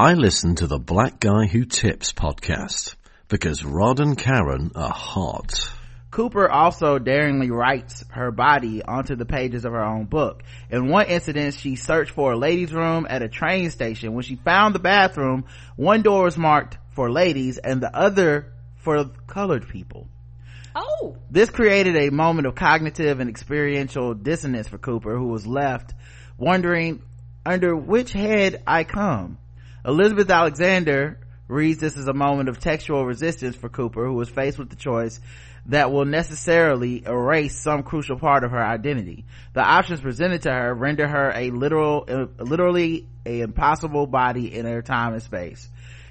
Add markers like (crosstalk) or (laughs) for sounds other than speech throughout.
I listen to the Black Guy Who Tips podcast because Rod and Karen are hot. Cooper also daringly writes her body onto the pages of her own book. In one incident, she searched for a ladies' room at a train station. When she found the bathroom, one door was marked for ladies and the other for colored people. Oh. This created a moment of cognitive and experiential dissonance for Cooper, who was left wondering under which head I come. Elizabeth Alexander reads this as a moment of textual resistance for Cooper, who was faced with the choice that will necessarily erase some crucial part of her identity. The options presented to her render her a literal, literally a impossible body in her time and space.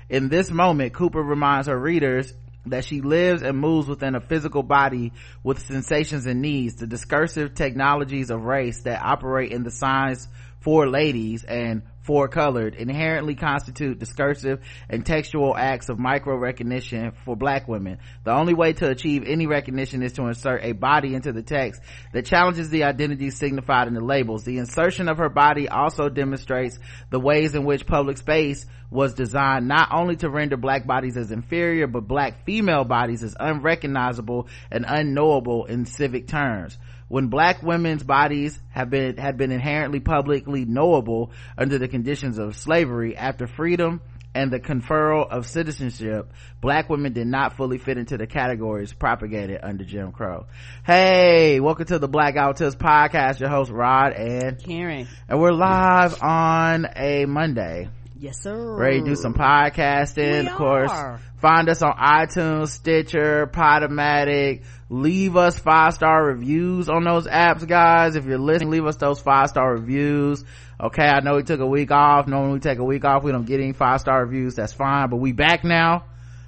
In this moment, Cooper reminds her readers that she lives and moves within a physical body with sensations and needs, the discursive technologies of race that operate in the signs for ladies and for colored inherently constitute discursive and textual acts of misrecognition for black women. The only way to achieve any recognition is to insert a body into the text that challenges the identity signified in the labels. The insertion of her body also demonstrates the ways in which public space was designed not only to render black bodies as inferior, but black female bodies as unrecognizable and unknowable in civic terms when black women's bodies have been had been inherently publicly knowable under the conditions of slavery after freedom and the conferral of citizenship, black women did not fully fit into the categories propagated under Jim Crow. Hey, welcome to the Black Guy podcast. Your host Rod and Karen. And we're live on a Monday. Yes, sir. Ready to do some podcasting. We of course, are. find us on iTunes, Stitcher, Podomatic. Leave us five star reviews on those apps, guys. If you're listening, leave us those five star reviews. Okay, I know we took a week off. Normally we take a week off. We don't get any five star reviews. That's fine, but we back now.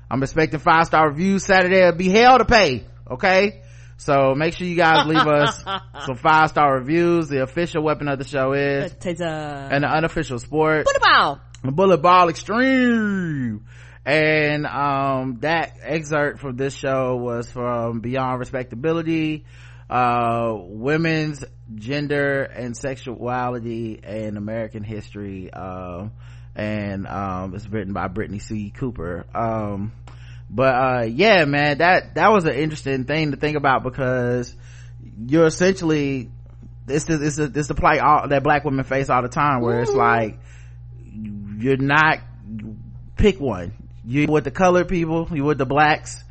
I'm expecting five star reviews Saturday. It'll be hell to pay. Okay. So make sure you guys leave us (laughs) some five star reviews. The official weapon of the show is, and the unofficial sport. What about? Bullet ball extreme. And um that excerpt from this show was from beyond respectability uh women's gender and sexuality in american history um and um it's written by brittney c. Cooper. Um but uh yeah man that that was an interesting thing to think about because you're essentially this is this is this the plight all, that black women face all the time where it's like you're not pick one you with the colored people you with the blacks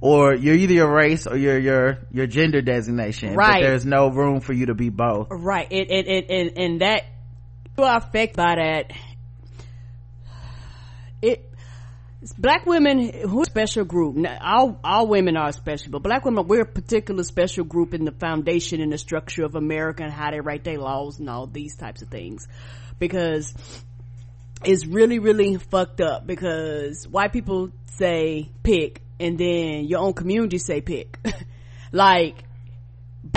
or you're either your race or your your your gender designation Right. but there's no room for you to be both Right. It, it, it, and, and that, you are affected by that. It, black women who special group. Now, all, all women are special, but black women, we're a particular special group in the foundation and the structure of America and how they write their laws and all these types of things. Because it's really, really fucked up because white people say pick and then your own community say pick. (laughs) like,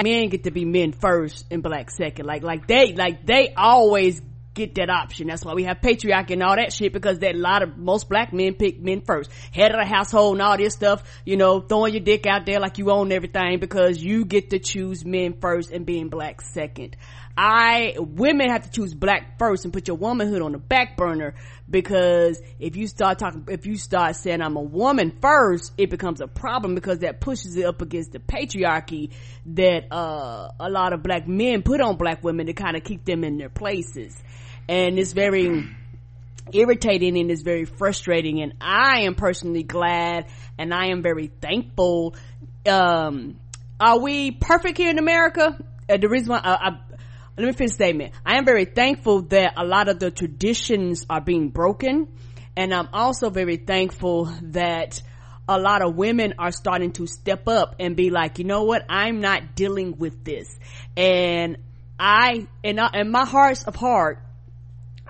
men get to be men first and black second. Like, like they, like they always get that option. That's why we have patriarchy and all that shit because that a lot of, most black men pick men first. Head of the household and all this stuff, you know, throwing your dick out there like you own everything because you get to choose men first and being black second. I, women have to choose black first and put your womanhood on the back burner because if you start talking, if you start saying I'm a woman first, it becomes a problem because that pushes it up against the patriarchy that, uh, a lot of black men put on black women to kind of keep them in their places. And it's very, irritating and it's very frustrating and I am personally glad and I am very thankful. Um, are we perfect here in America? Uh, the reason why, uh, I, let me finish the statement. I am very thankful that a lot of the traditions are being broken and I'm also very thankful that a lot of women are starting to step up and be like, you know what? I'm not dealing with this. And I, and, I, and my heart's of heart,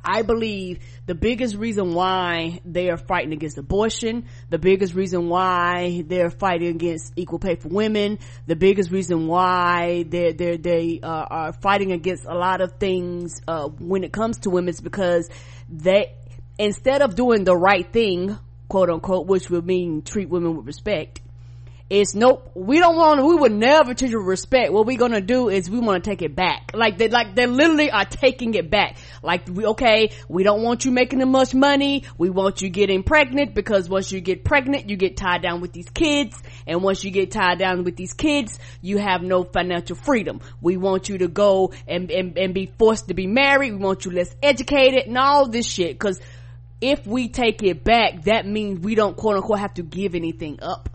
I believe the biggest reason why they are fighting against abortion, the biggest reason why they're fighting against equal pay for women, the biggest reason why they're, they're, they uh, are fighting against a lot of things, uh, when it comes to women is because they, instead of doing the right thing, quote unquote, which would mean treat women with respect, it's nope we don't want we would never treat you respect. What we're gonna do is we want to take it back. Like they like they literally are taking it back. Like we okay we don't want you making as much money. We want you getting pregnant because once you get pregnant you get tied down with these kids. And once you get tied down with these kids you have no financial freedom. We want you to go and and, and be forced to be married. We want you less educated and all this shit. Because if we take it back that means we don't quote unquote have to give anything up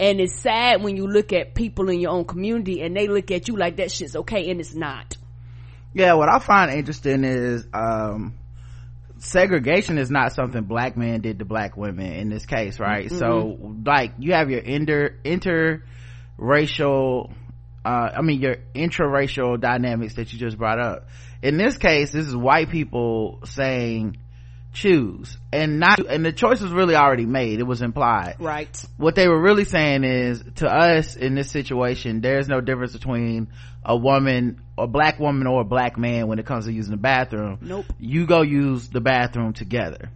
and it's sad when you look at people in your own community and they look at you like that shit's okay and it's not. Yeah, what I find interesting is, um, segregation is not something black men did to black women in this case, right? Mm-hmm. So, like, you have your inter, interracial, uh, I mean, your intraracial dynamics that you just brought up. In this case, this is white people saying, choose and not and the choice was really already made. It was implied. Right. What they were really saying is to us in this situation there's no difference between a woman a black woman or a black man when it comes to using the bathroom. Nope. You go use the bathroom together.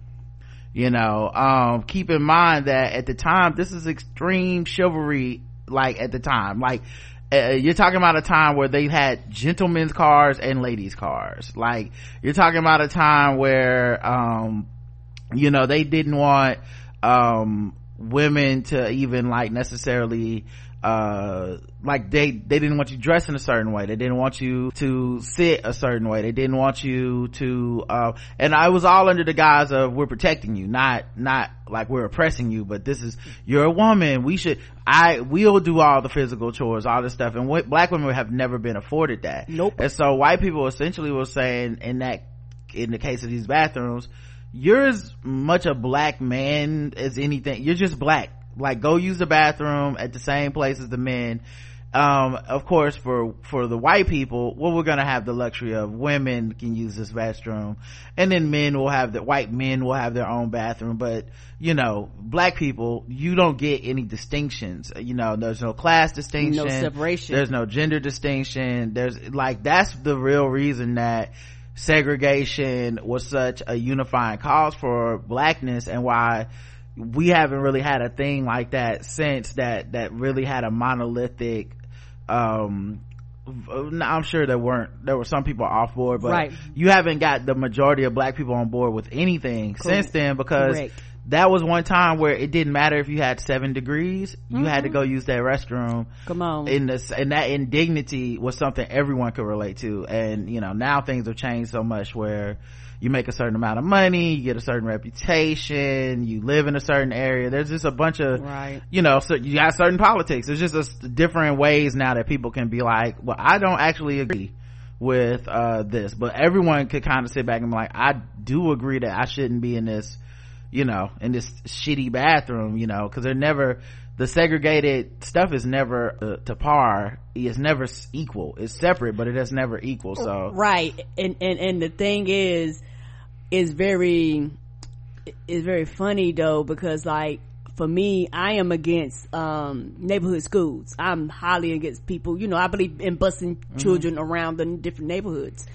You know um keep in mind that at the time this is extreme chivalry like at the time. Like uh, you're talking about a time where they had gentlemen's cars and ladies cars. Like you're talking about a time where um you know they didn't want um women to even like necessarily uh like they they didn't want you dressed in a certain way. They didn't want you to sit a certain way. They didn't want you to uh and i was all under the guise of we're protecting you not not like we're oppressing you but this is you're a woman. We should i we'll do all the physical chores all this stuff. And what, black women have never been afforded that. Nope. And so white people essentially were saying in that in the case of these bathrooms you're as much a black man as anything. You're just black like go use the bathroom at the same place as the men. Um, of course for for the white people well we're gonna have the luxury of women can use this restroom. And then men will have the white men will have their own bathroom. But you know black people you don't get any distinctions. You know there's no class distinction. No separation. There's no gender distinction. There's like that's the real reason that segregation was such a unifying cause for blackness and why we haven't really had a thing like that since that that really had a monolithic um i'm sure there weren't there were some people off board but right. you haven't got the majority of black people on board with anything cool. since then because Correct. that was one time where it didn't matter if you had seven degrees you mm-hmm. had to mm-hmm. go use that restroom come on in this and that indignity was something everyone could relate to and you know now things have changed so much where you make a certain amount of money you get a certain reputation you live in a certain area. There's just a bunch of right. you know so you got certain politics. There's just a, different ways now that people can be like well i don't actually agree with uh, this but everyone could kind of sit back and be like i do agree that i shouldn't be in this you know in this shitty bathroom you know because they're never the segregated stuff is never uh, to par. It's never equal. It's separate but it is never equal so. Right. And and and the thing is is very is very funny though because like for me i am against um, neighborhood schools. I'm highly against people you know i believe in busing mm-hmm. children around the different neighborhoods.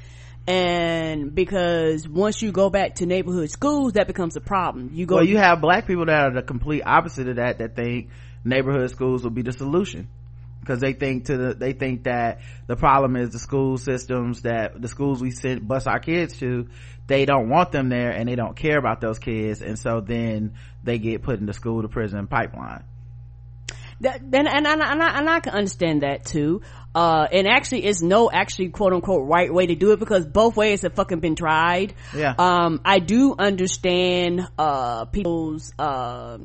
And because once you go back to neighborhood schools that becomes a problem. You go well you have black people that are the complete opposite of that that think neighborhood schools will be the solution because they think to the they think that the problem is the school systems that the schools we send bus our kids to they don't want them there and they don't care about those kids and so then they get put in the school to prison pipeline that, and, and, and, and, I, and I can understand that too. Uh, and actually it's no actually quote unquote right way to do it because both ways have fucking been tried. Yeah. Um, I do understand, uh, people's, uh,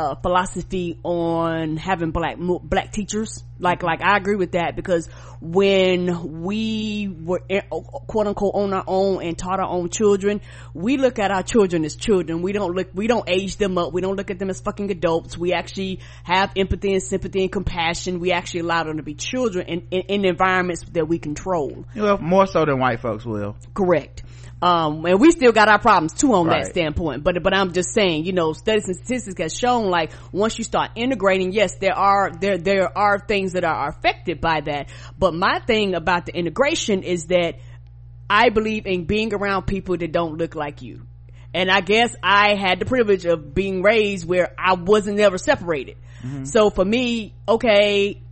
uh, philosophy on having black black teachers. Like like I agree with that because when we were eh, quote unquote on our own and taught our own children, we look at our children as children. We don't look we don't age them up. We don't look at them as fucking adults. We actually have empathy and sympathy and compassion. We actually allow them to be children in, in, in environments that we control. Well, more so than white folks will. Correct um and we still got our problems too on right. that standpoint but but i'm just saying you know studies and statistics has shown like once you start integrating yes there are there there are things that are affected by that but my thing about the integration is that i believe in being around people that don't look like you and I guess I had the privilege of being raised where I wasn't ever separated. Mm-hmm. So for me, okay,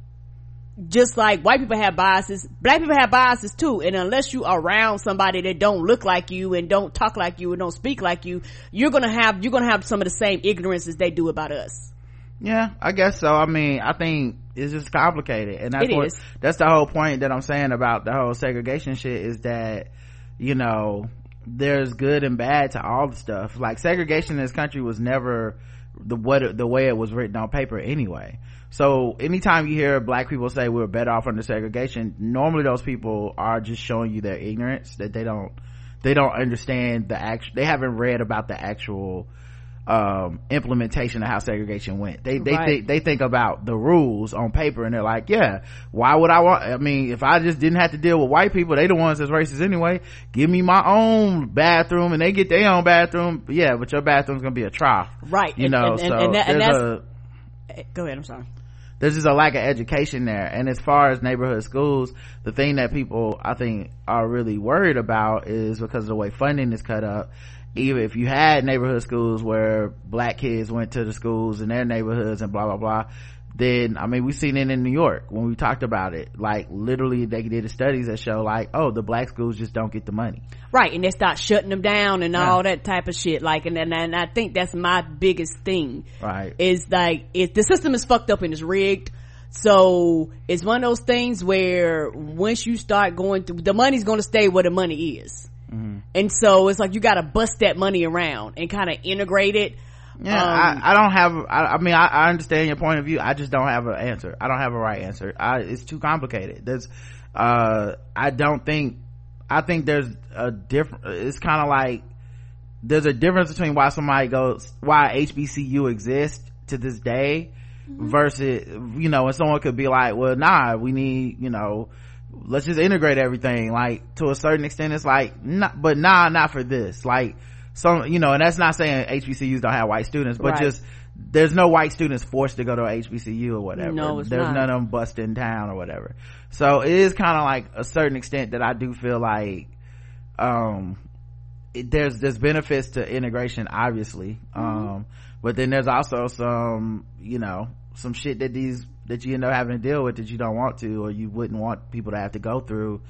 just like white people have biases, black people have biases too. And unless you are around somebody that don't look like you and don't talk like you and don't speak like you, you're gonna have, you're gonna have some of the same ignorance as they do about us. Yeah, I guess so. I mean, I think it's just complicated. And that's it what, is. that's the whole point that I'm saying about the whole segregation shit is that, you know, there's good and bad to all the stuff. Like segregation in this country was never the what the way it was written on paper anyway. So anytime you hear black people say we're better off under segregation, normally those people are just showing you their ignorance that they don't they don't understand the actual they haven't read about the actual um, implementation of how segregation went. They they Right. think they think about the rules on paper and they're like, yeah, why would I want? I mean, if I just didn't have to deal with white people, they the ones that's racist anyway. Give me my own bathroom and they get their own bathroom. Yeah, but your bathroom's gonna be a trough, Right. You And- know, and- and- so and that- and that's- a Go ahead. I'm sorry. There's just a lack of education there. And as far as neighborhood schools, the thing that people I think are really worried about is because of the way funding is cut up. Even if you had neighborhood schools where black kids went to the schools in their neighborhoods and blah blah blah, then I mean we've seen it in New York when we talked about it. Like literally they did the studies that show like, oh, the black schools just don't get the money. Right. And they start shutting them down and Yeah. all that type of shit. Like, and, and, and I think that's my biggest thing. Right. Is like, if the system is fucked up and it's rigged, so it's one of those things where once you start going through, the money's going to stay where the money is. Mm-hmm. And so it's like you gotta bust that money around and kind of integrate it. Yeah, Um, I, I don't have. I, I mean, I, I understand your point of view. I just don't have an answer. I don't have a right answer. I, it's too complicated. There's, uh, I don't think. I think there's a different. It's kind of like there's a difference between why somebody goes, why HBCU exists to this day, versus you know, and someone could be like, well, nah, we need you know. Let's just integrate everything. Like to a certain extent, it's like, not, but nah, not for this. Like some, you know, and that's not saying HBCUs don't have white students, but Right. just there's no white students forced to go to a HBCU or whatever. No, there's not. none of them bust in town or whatever. So it is kind of like a certain extent that I do feel like, um, it, there's there's benefits to integration, obviously. Um, but then there's also some, you know, some shit that these that you end up having to deal with that you don't want to or you wouldn't want people to have to go through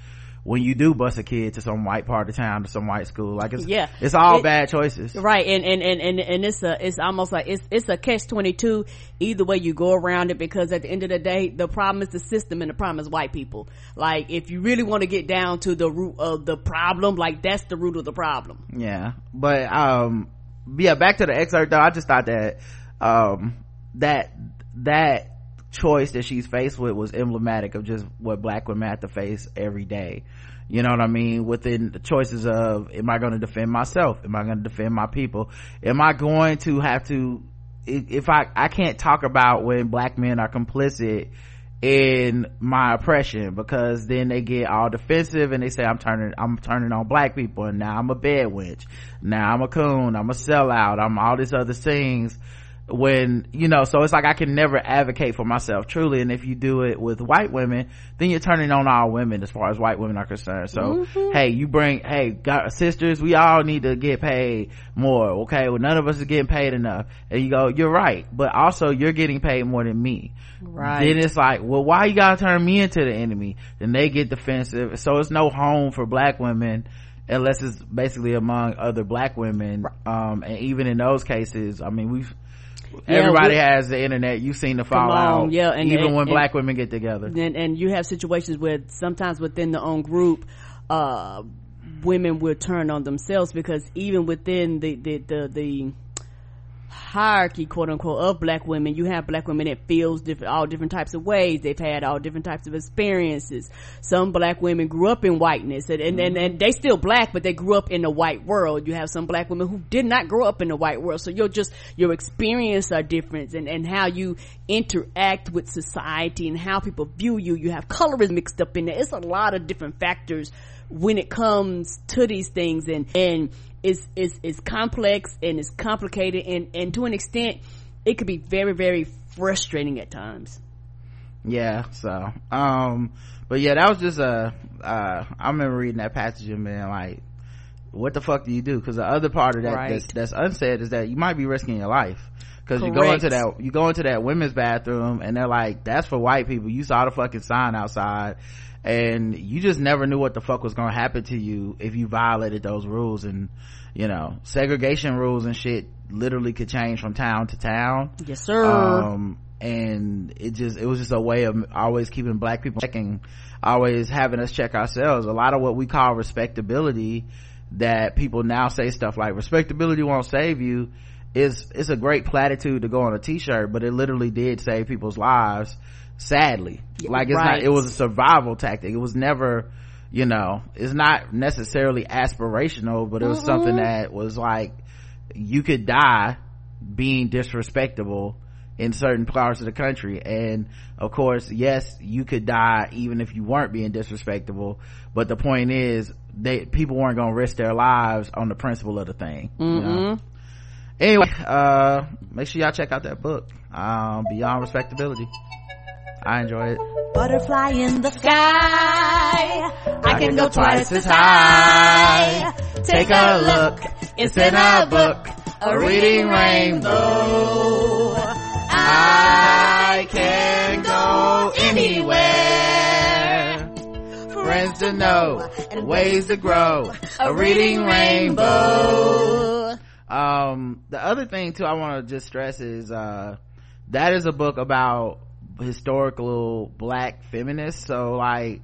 when you do bus a kid to some white part of town to some white school. Like it's Yeah. it's all It- bad choices. Right, and and and and, and it's a it's almost like it's it's a catch twenty two. Either way you go around it, because at the end of the day, the problem is the system, and the problem is white people. Like if you really want to get down to the root of the problem, like that's the root of the problem. yeah but um yeah back to the excerpt though i just thought that um that that choice that she's faced with was emblematic of just what black women have to face every day. You know what i mean? Within the choices of am i going to defend myself? Am i going to defend my people? Am i going to have to if i i can't talk about when black men are complicit in my oppression because then they get all defensive and they say I'm turning I'm turning on black people and now I'm a bed witch. Now I'm a coon, I'm a sellout, I'm all these other things when you know so it's like I can never advocate for myself truly. And if you do it with white women then you're turning on all women as far as white women are concerned. So hey you bring hey got sisters we all need to get paid more okay? Well none of us is getting paid enough. And you go you're right. But also you're getting paid more than me. Right. then it's like well why you gotta turn me into the enemy? Then they get defensive. So it's no home for black women unless it's basically among other black women. Um and even in those cases i mean we've Yeah, everybody has the internet. You've seen the fallout. yeah, and- even and- when and- black women get together. and and you have situations where sometimes within the own group uh women will turn on themselves because even within the the the, the hierarchy quote unquote of black women. You have black women that feels different all different types of ways. They've had all different types of experiences. Some black women grew up in whiteness and and, and, and they still black but they grew up in the white world. You have some black women who did not grow up in the white world. So you're just your experience are different and and how you interact with society and how people view you. You have colorism mixed up in there. It's a lot of different factors when it comes to these things. And and it's it's, it's complex and it's complicated and and to an extent it could be very very frustrating at times. Yeah so um but yeah that was just a uh i remember reading that passage and being like what the fuck do you do? Because the other part of that Right. that's, that's unsaid is that you might be risking your life. Because you go into that you go into that women's bathroom and they're like that's for white people. You saw the fucking sign outside and you just never knew what the fuck was gonna happen to you if you violated those rules. And you know segregation rules and shit literally could change from town to town. Yes, sir. um and it just it was just a way of always keeping black people checking always having us check ourselves. A lot of what we call respectability that people now say stuff like respectability won't save you is it's a great platitude to go on a t-shirt but it literally did save people's lives sadly. Like it's not it was a survival tactic. It was never you know it's not necessarily aspirational but it was something that was like you could die being disrespectable in certain parts of the country. And of course yes you could die even if you weren't being disrespectful but the point is they people weren't gonna risk their lives on the principle of the thing you know? anyway uh make sure y'all check out that book um beyond respectability i enjoy it Butterfly in the sky. I can go twice as high. high. Take a look. It's in a book. A reading rainbow. I can go anywhere. Friends to know and ways to grow. A reading rainbow. Um, the other thing too I want to just stress is, uh, that is a book about historical black feminists. So like,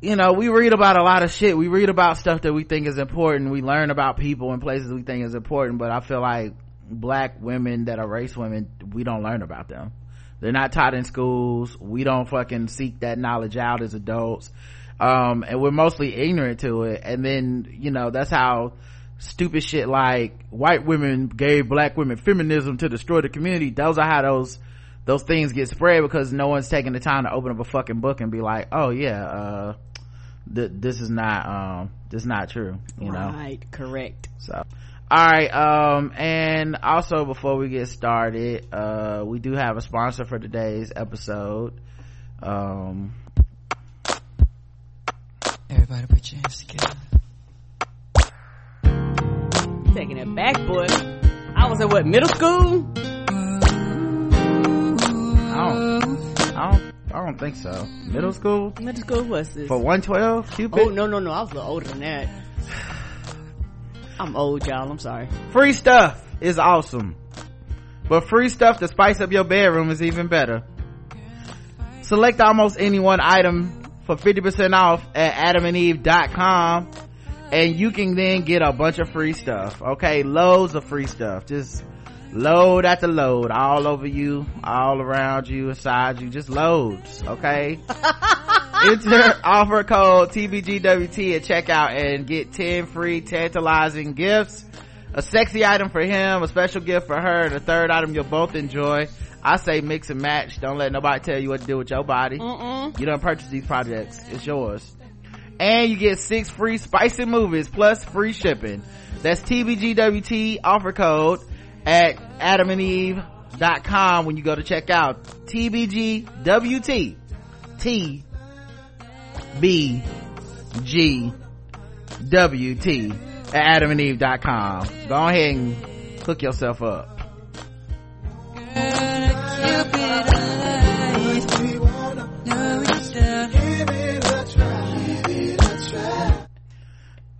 you know, we read about a lot of shit. We read about stuff that we think is important. We learn about people and places we think is important, but I feel like black women that are race women, we don't learn about them. They're not taught in schools. We don't fucking seek that knowledge out as adults. Um, and we're mostly ignorant to it. And then, you know, that's how stupid shit like white women gave black women feminism to destroy the community. Those are how those, those things get spread because no one's taking the time to open up a fucking book and be like, oh yeah, uh, th- this is not, um, this is not true, you know? right correct So, all right. Um, and also before we get started, uh, we do have a sponsor for today's episode. Um, Everybody put your hands together. taking it back boy i was in what middle school I don't, I don't, I don't think so. Middle school middle school was this for 112 Cupid? oh no no no i was a little older than that i'm old y'all i'm sorry Free stuff is awesome. But free stuff to spice up your bedroom is even better. Select almost any one item for 50% off at adamandeve.com and you can then get a bunch of free stuff. Okay, loads of free stuff. Just load after load all over you, all around you, inside you, just loads. Okay. (laughs) Enter offer code TBGWT at checkout and get 10 free tantalizing gifts. A sexy item for him, a special gift for her, and a third item you'll both enjoy. I say mix and match. Don't let nobody tell you what to do with your body. You don't purchase these projects. It's yours. And you get six free spicy movies plus free shipping. That's TBGWT offer code at adamandeve.com when you go to check out. TBGWT. T B G W T at adamandeve.com. Go ahead and hook yourself up.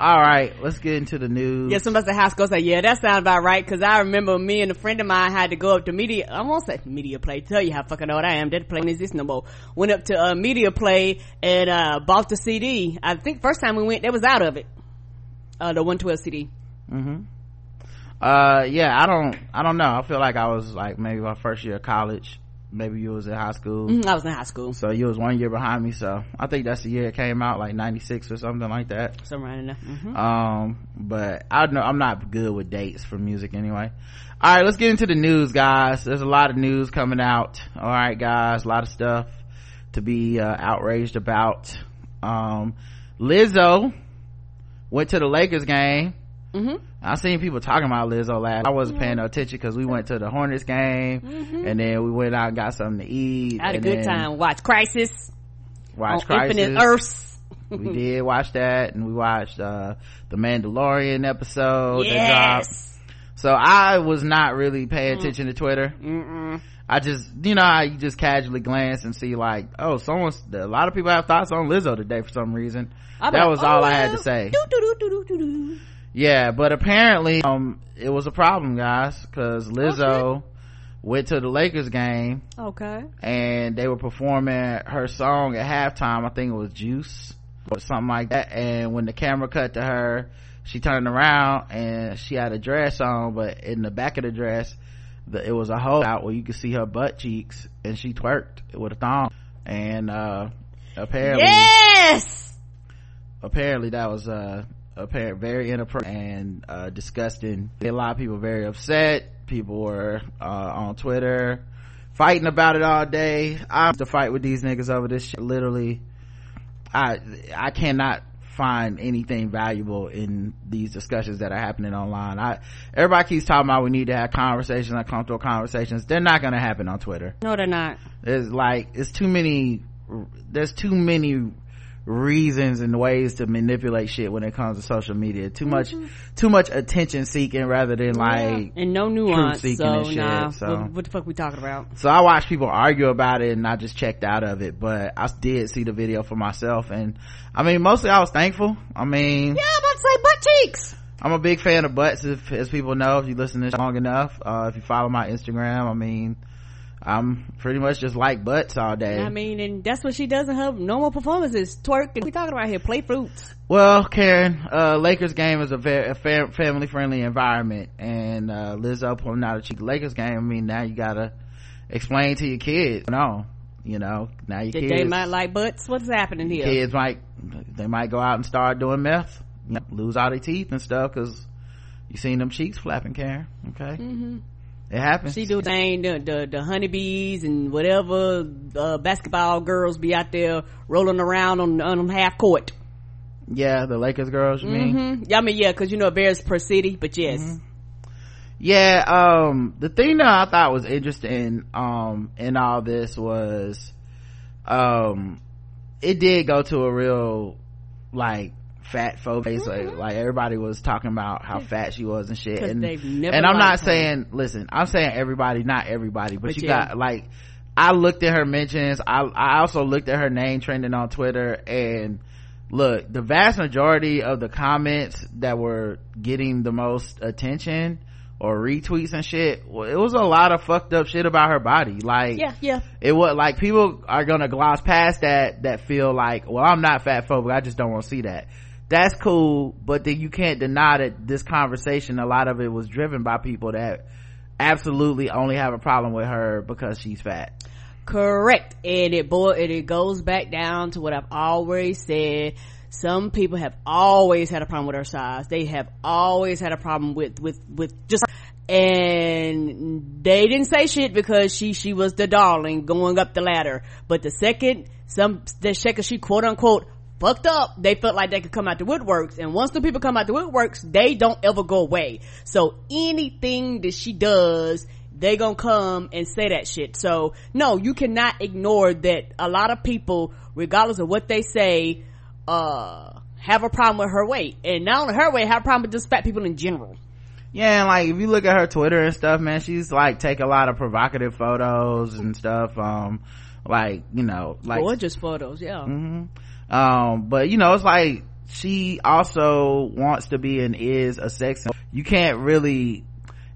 All right, let's get into the news. Yeah, somebody said high school. Say, yeah, that sounds about right. Cause I remember me and a friend of mine had to go up to media. I won't say media play. Tell you how fucking old I am. That play is this no more. Went up to uh, media play and uh bought the CD. I think first time we went, that was out of it. Uh, the one twelve CD. Uh, yeah, I don't, I don't know. I feel like I was like maybe my first year of college. Maybe you was in high school. Mhm, I was in high school, So you was one year behind me. So I think that's the year it came out, like 96 or something like that. somewhere in there. hmm um but i don't know i'm not good with dates for music anyway all right let's get into the news guys there's a lot of news coming out all right guys a lot of stuff to be uh, outraged about um lizzo went to the lakers game hmm I seen people talking about Lizzo last. I wasn't paying no attention because we went to the Hornets game, and then we went out and got something to eat. Mm-hmm. Had a good time. Watch Crisis Watch Crisis. Infinite Earths. we did watch that and we watched uh the mandalorian episode Yes. so i was not really paying Mm. attention to twitter I just, you know, I just casually glance and see like, oh, someone's, a lot of people have thoughts on Lizzo today for some reason. I'm that like, was oh, all I had to say. Do, do, do. Yeah, but apparently, um, it was a problem, guys, cause Lizzo went to the Lakers game Okay. and they were performing her song at halftime. I think it was Juice or something like that. And when the camera cut to her, she turned around and she had a dress on, but in the back of the dress, the, it was a hole out where you could see her butt cheeks and she twerked with a thong. And, uh, apparently, Yes! apparently that was uh apparent very inappropriate and uh disgusting. A lot of people very upset. People were uh on twitter fighting about it all day. I'm to fight with these niggas over this shit. Literally i i cannot find anything valuable in these discussions that are happening online. I everybody keeps talking about we need to have conversations uncomfortable conversations. They're not going to happen on twitter. No, they're not. it's like it's too many there's too many reasons and ways to manipulate shit when it comes to social media too much too much attention seeking rather than like And no nuance. seeking So, and shit, nah. so. What, what the fuck we talking about? so i watched people argue about it and i just checked out of it but i did see the video for myself and i mean mostly i was thankful i mean Yeah, I'm about to say butt cheeks. i'm a big fan of butts if, as people know if you listen to this long enough uh if you follow my instagram i mean i'm pretty much just like butts all day I mean, and that's what she does in her normal performances. Twerk. And we talking about here. Play fruits. Well, Karen, uh, Lakers game is a very a fa- family friendly environment, and uh, Lizzo pulling out a cheap Lakers game. I mean, now you gotta explain to your kids. No, you know, now your kids, they might like butts. What's happening here? kids might they might go out and start doing meth, you know, lose all their teeth and stuff because you seen them cheeks flapping, Karen. Okay, mm-hmm. It happens. She do the thing, the, the, the honeybees and whatever, uh, basketball girls be out there rolling around on, on half court. yeah, the Lakers girls. You mean? hmm Yeah, I mean, yeah, cause you know Bears per city, but yes. Mm-hmm. yeah um the thing that i thought was interesting um in all this was um it did go to a real like fat folk face like, like everybody was talking about how fat she was and shit Mm-hmm. and, never and i'm not her. saying listen i'm saying everybody not everybody but, But you yeah. got like i looked at her mentions i i also looked at her name trending on twitter and look the vast majority of the comments that were getting the most attention or retweets and shit well, it was a lot of fucked up shit about her body like Yeah, yeah. it was like people are gonna gloss past that that feel like well i'm not fat phobic i just don't want to see that that's cool but then you can't deny that this conversation a lot of it was driven by people that absolutely only have a problem with her because she's fat Correct. And it boy, and it goes back down to what I've always said. Some people have always had a problem with her size. They have always had a problem with, with, with just, and they didn't say shit because she, she was the darling going up the ladder. But the second, some, the second she quote unquote fucked up, they felt like they could come out the woodworks. And once the people come out the woodworks, they don't ever go away. So anything that she does, they gonna come and say that shit. So no, you cannot ignore that a lot of people, regardless of what they say, uh, have a problem with her weight. And not only her weight, have a problem with just fat people in general. yeah and like if you look at her twitter and stuff man she's like take a lot of provocative photos and stuff um like you know like Gorgeous photos, yeah. Um but you know it's like she also wants to be and is a sex you can't really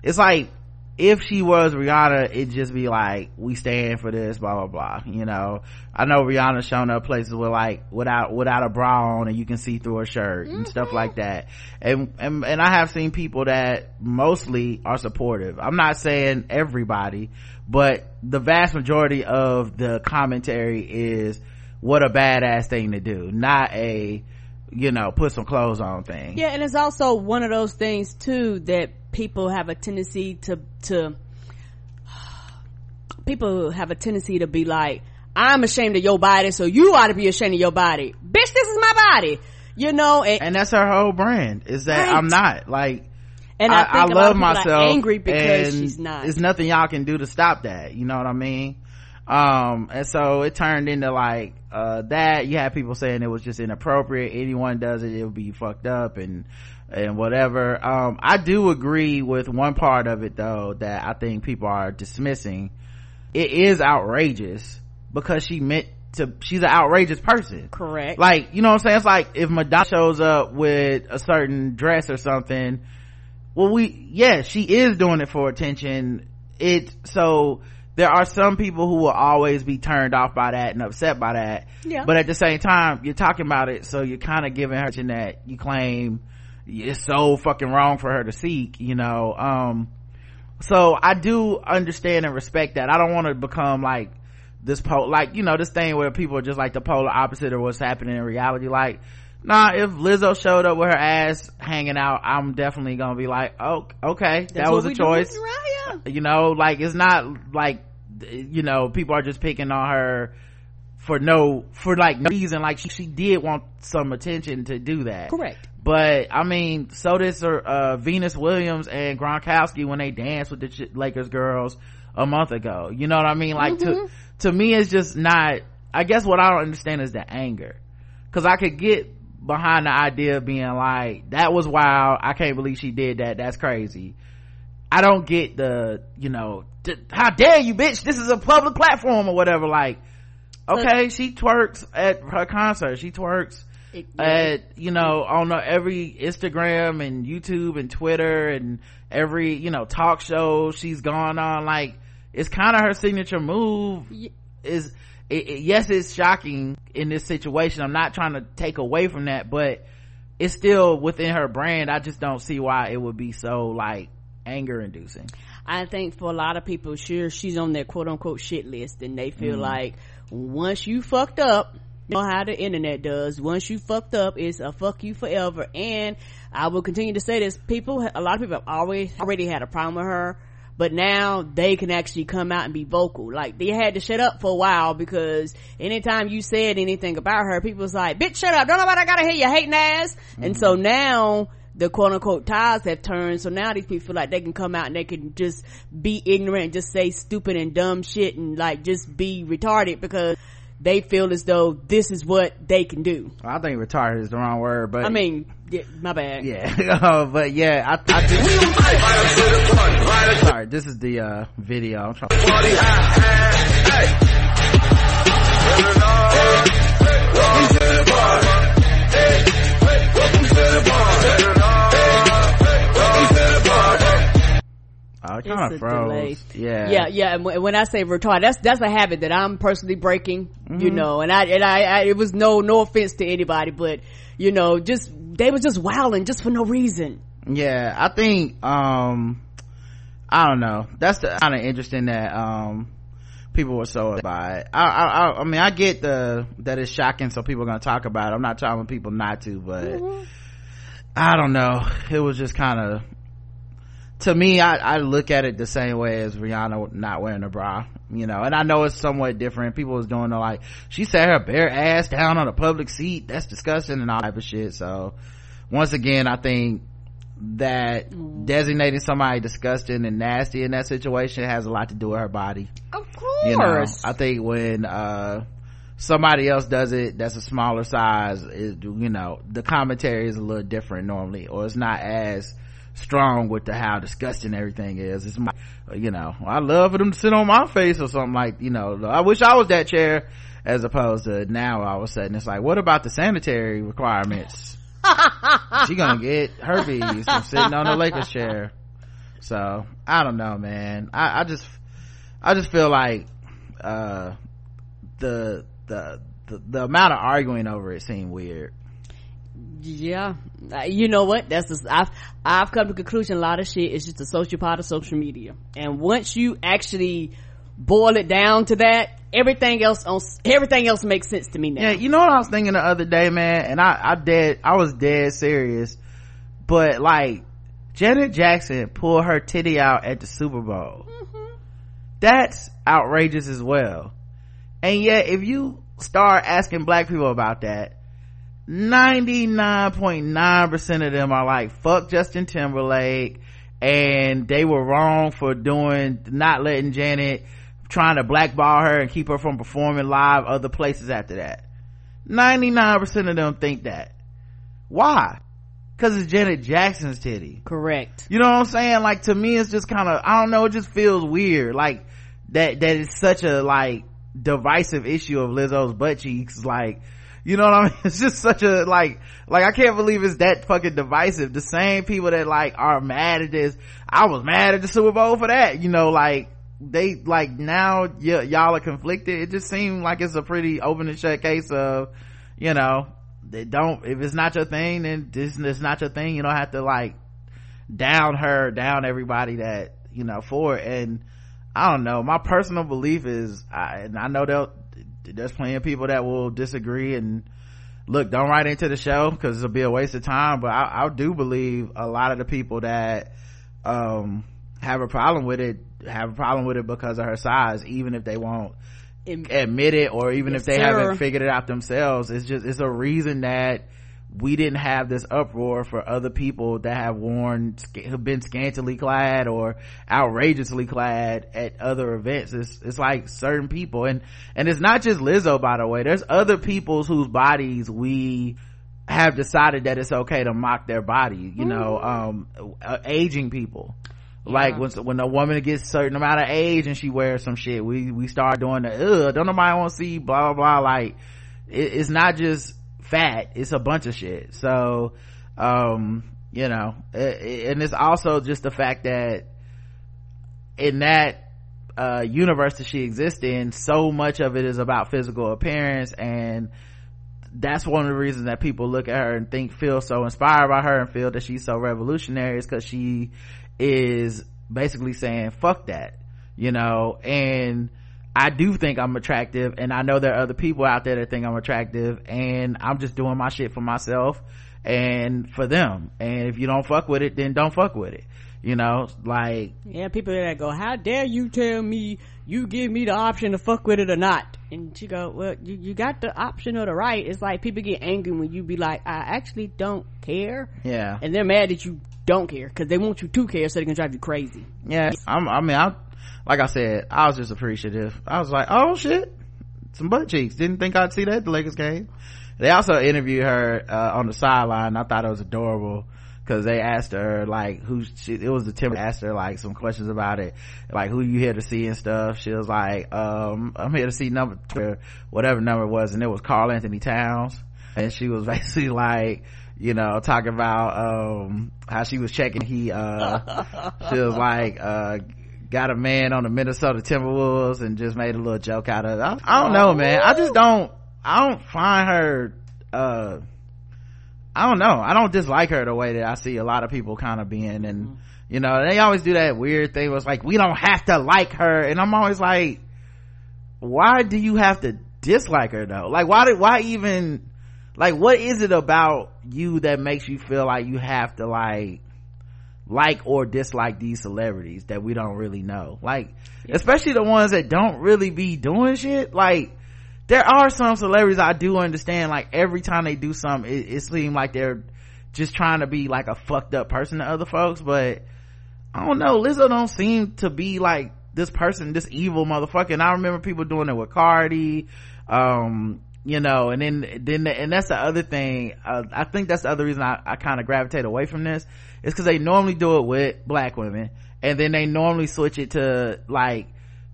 it's like if she was Rihanna, it'd just be like, we stand for this, blah, blah, blah. You know, I know Rihanna's shown up places with like, without, without a bra on and you can see through her shirt and stuff like that. And, and, and I have seen people that mostly are supportive. I'm not saying everybody, but the vast majority of the commentary is what a badass thing to do, not a, you know, put some clothes on thing. Yeah, and it's also one of those things too that people have a tendency to to (sighs) people have a tendency to be like, I'm ashamed of your body, so you ought to be ashamed of your body. Bitch, this is my body. You know, and, And that's her whole brand is that Right. I'm not like, and I, I, think I love myself angry because she's not. there's nothing y'all can do to stop that you know what i mean um and so it turned into like uh that you had people saying it was just inappropriate. Anyone does it it'll be fucked up and and whatever. Um i do agree with one part of it though that i think people are dismissing. It is outrageous because she meant to she's an outrageous person. Correct. Like you know what i'm saying? It's like if madonna shows up with a certain dress or something well we yeah she is doing it for attention. It so there are some people who will always be turned off by that and upset by that. Yeah. but at the same time you're talking about it so you're kind of giving her that. You claim it's so fucking wrong for her to seek you know um so i do understand and respect that. I don't want to become like this po like you know this thing where people are just like the polar opposite of what's happening in reality. Like nah if lizzo showed up with her ass hanging out i'm definitely gonna be like oh okay That's that was a choice you know like it's not like you know people are just picking on her for no for like no reason like she, she did want some attention to do that correct but I mean, so does uh, Venus Williams and Gronkowski when they danced with the Ch- Lakers girls a month ago. You know what I mean? Like to to me, it's just not. I guess what I don't understand is the anger, because I could get behind the idea of being like, "That was wild. I can't believe she did that. That's crazy." I don't get the, you know, d- how dare you, bitch? This is a public platform or whatever. Like, okay, she twerks at her concert. She twerks It- at you know on the, every instagram and youtube and twitter and every you know talk show she's gone on like it's kind of her signature move is it, it- yes it's shocking in this situation i'm not trying to take away from that but it's still within her brand i just don't see why it would be so like anger inducing I think for a lot of people, sure, she's on their quote unquote shit list and they feel mm-hmm. like once you fucked up, you know how the internet does. Once you fucked up, it's a fuck you forever. And I will continue to say this. People, a lot of people have always already had a problem with her, but now they can actually come out and be vocal. Like they had to shut up for a while because anytime you said anything about her, people was like, bitch, shut up. Don't nobody gotta hear you hating ass. And so mm-hmm. now, the quote unquote ties have turned. So now these people feel like they can come out and they can just be ignorant and just say stupid and dumb shit and like just be retarded because they feel as though this is what they can do. i think retarded is the wrong word but I mean, yeah, my bad. yeah. Uh, (laughs) but yeah i, I do. Sorry this is the uh video. I'm trying Oh, it kind of a delay. froze. Yeah. yeah yeah and when i say retarded that's that's a habit that i'm personally breaking you know and i and I, I it was no no offense to anybody but you know just they were just wilding just for no reason Yeah, I think, um, I don't know. That's kind of interesting that, um, people were so by it. I, I, I, I mean, I get the, that it's shocking so people are going to talk about it. I'm not telling people not to, but I don't know. It was just kind of, to me, I, I look at it the same way as Rihanna not wearing a bra, you know, and I know it's somewhat different. People was doing the like, she sat her bare ass down on a public seat. That's disgusting and all type of shit. So once again, I think that designating somebody disgusting and nasty in that situation has a lot to do with her body. of course You know, I think when, uh, somebody else does it that's a smaller size is you know the commentary is a little different normally or it's not as strong with the how disgusting everything is. It's my, you know i love for them to sit on my face or something like you know i wish i was that chair as opposed to now all of a sudden it's like what about the sanitary requirements? (laughs) She gonna get herpes from sitting on the lakers chair. So i don't know man. I, I just i just feel like uh the the the, the amount of arguing over it seemed weird Yeah, Uh, you know what? That's just, I've I've come to the conclusion. A lot of shit is just a social part of social media, and once you actually boil it down to that, everything else on everything else makes sense to me now. Yeah, you know what I was thinking the other day, man, and I, I dead, I was dead serious, but like, Janet Jackson pulled her titty out at the Super Bowl. That's outrageous as well. And yet, if you start asking black people about that, 99.9% of them are like, fuck Justin Timberlake, and they were wrong for doing, not letting Janet trying to blackball her and keep her from performing live other places after that. 99% of them think that. Why? Because it's janet jackson's titty. Correct. You know what i'm saying? Like to me it's just kind of i don't know it just feels weird. Like that that is such a like divisive issue of lizzo's butt cheeks. Like you know what I mean? (laughs) It's just such a like, like I can't believe it's that fucking divisive. The same people that like are mad at this. I was mad at the Super Bowl for that. You know, like they like now y- y'all are conflicted. It just seemed like it's a pretty open and shut case of, you know, they don't. If it's not your thing, then this it's not your thing. You don't have to like down her, down everybody that you know for it. And I don't know. My personal belief is, I, and I know they'll there's plenty of people that will disagree and look don't write into the show because it'll be a waste of time but I, I, do believe a lot of the people that um, have a problem with it have a problem with it because of her size even if they won't admit it or even yes, if they sir. haven't figured it out themselves it's just it's a reason that we didn't have this uproar for other people that have worn have been scantily clad or outrageously clad at other events. It's it's like certain people. And and it's not just lizzo by the way. There's other people's whose bodies we have decided that it's okay to mock their body you know um uh, aging people. Yeah. like when when a woman gets a certain amount of age and she wears some shit we we start doing the ugh don't nobody want to see blah blah blah. Like it, it's not just fat it's a bunch of shit. So um you know and it's also just the fact that in that uh universe that she exists in so much of it is about physical appearance and that's one of the reasons that people look at her and think feel so inspired by her and feel that she's so revolutionary is because she is basically saying fuck that you know? And I do think I'm attractive and I know there are other people out there that think I'm attractive and I'm just doing my shit for myself and for them. And if you don't fuck with it, then don't fuck with it. You know, like. Yeah, people that go, how dare you tell me you give me the option to fuck with it or not? And she go, well, you, you got the option or the right. It's like people get angry when you be like, I actually don't care. Yeah. And they're mad that you don't care because they want you to care so they can drive you crazy. Yeah. I'm, I mean, I, like I said, I was just appreciative. I was like, oh shit, some butt cheeks. Didn't think I'd see that at the Lakers game. They also interviewed her uh, on the sideline. I thought it was adorable because they asked her like who she, it was the Timber asked her like some questions about it, like who you here to see and stuff. She was like, um, I'm here to see number whatever number it was, and it was Karl-Anthony Towns, and she was (laughs) basically like you know talking about um how she was checking he uh she was like uh got a man on the Minnesota Timberwolves and just made a little joke out of it. I, I don't know, man. I just don't, I don't find her, uh, I don't know. I don't dislike her the way that I see a lot of people kind of being and, you know, they always do that weird thing was like, we don't have to like her. And I'm always like, why do you have to dislike her though? Like, why did, why even, like, what is it about you that makes you feel like you have to like, like or dislike these celebrities that we don't really know. Like yeah. especially the ones that don't really be doing shit. Like there are some celebrities i do understand like every time they do something it, it seems like they're just trying to be like a fucked up person to other folks but i don't know. Lizzo don't seem to be like this person this evil motherfucker. And i remember people doing it with cardi um you know and then then and that's the other thing uh, i think that's the other reason i, I kind of gravitate away from this is because they normally do it with black women and then they normally switch it to like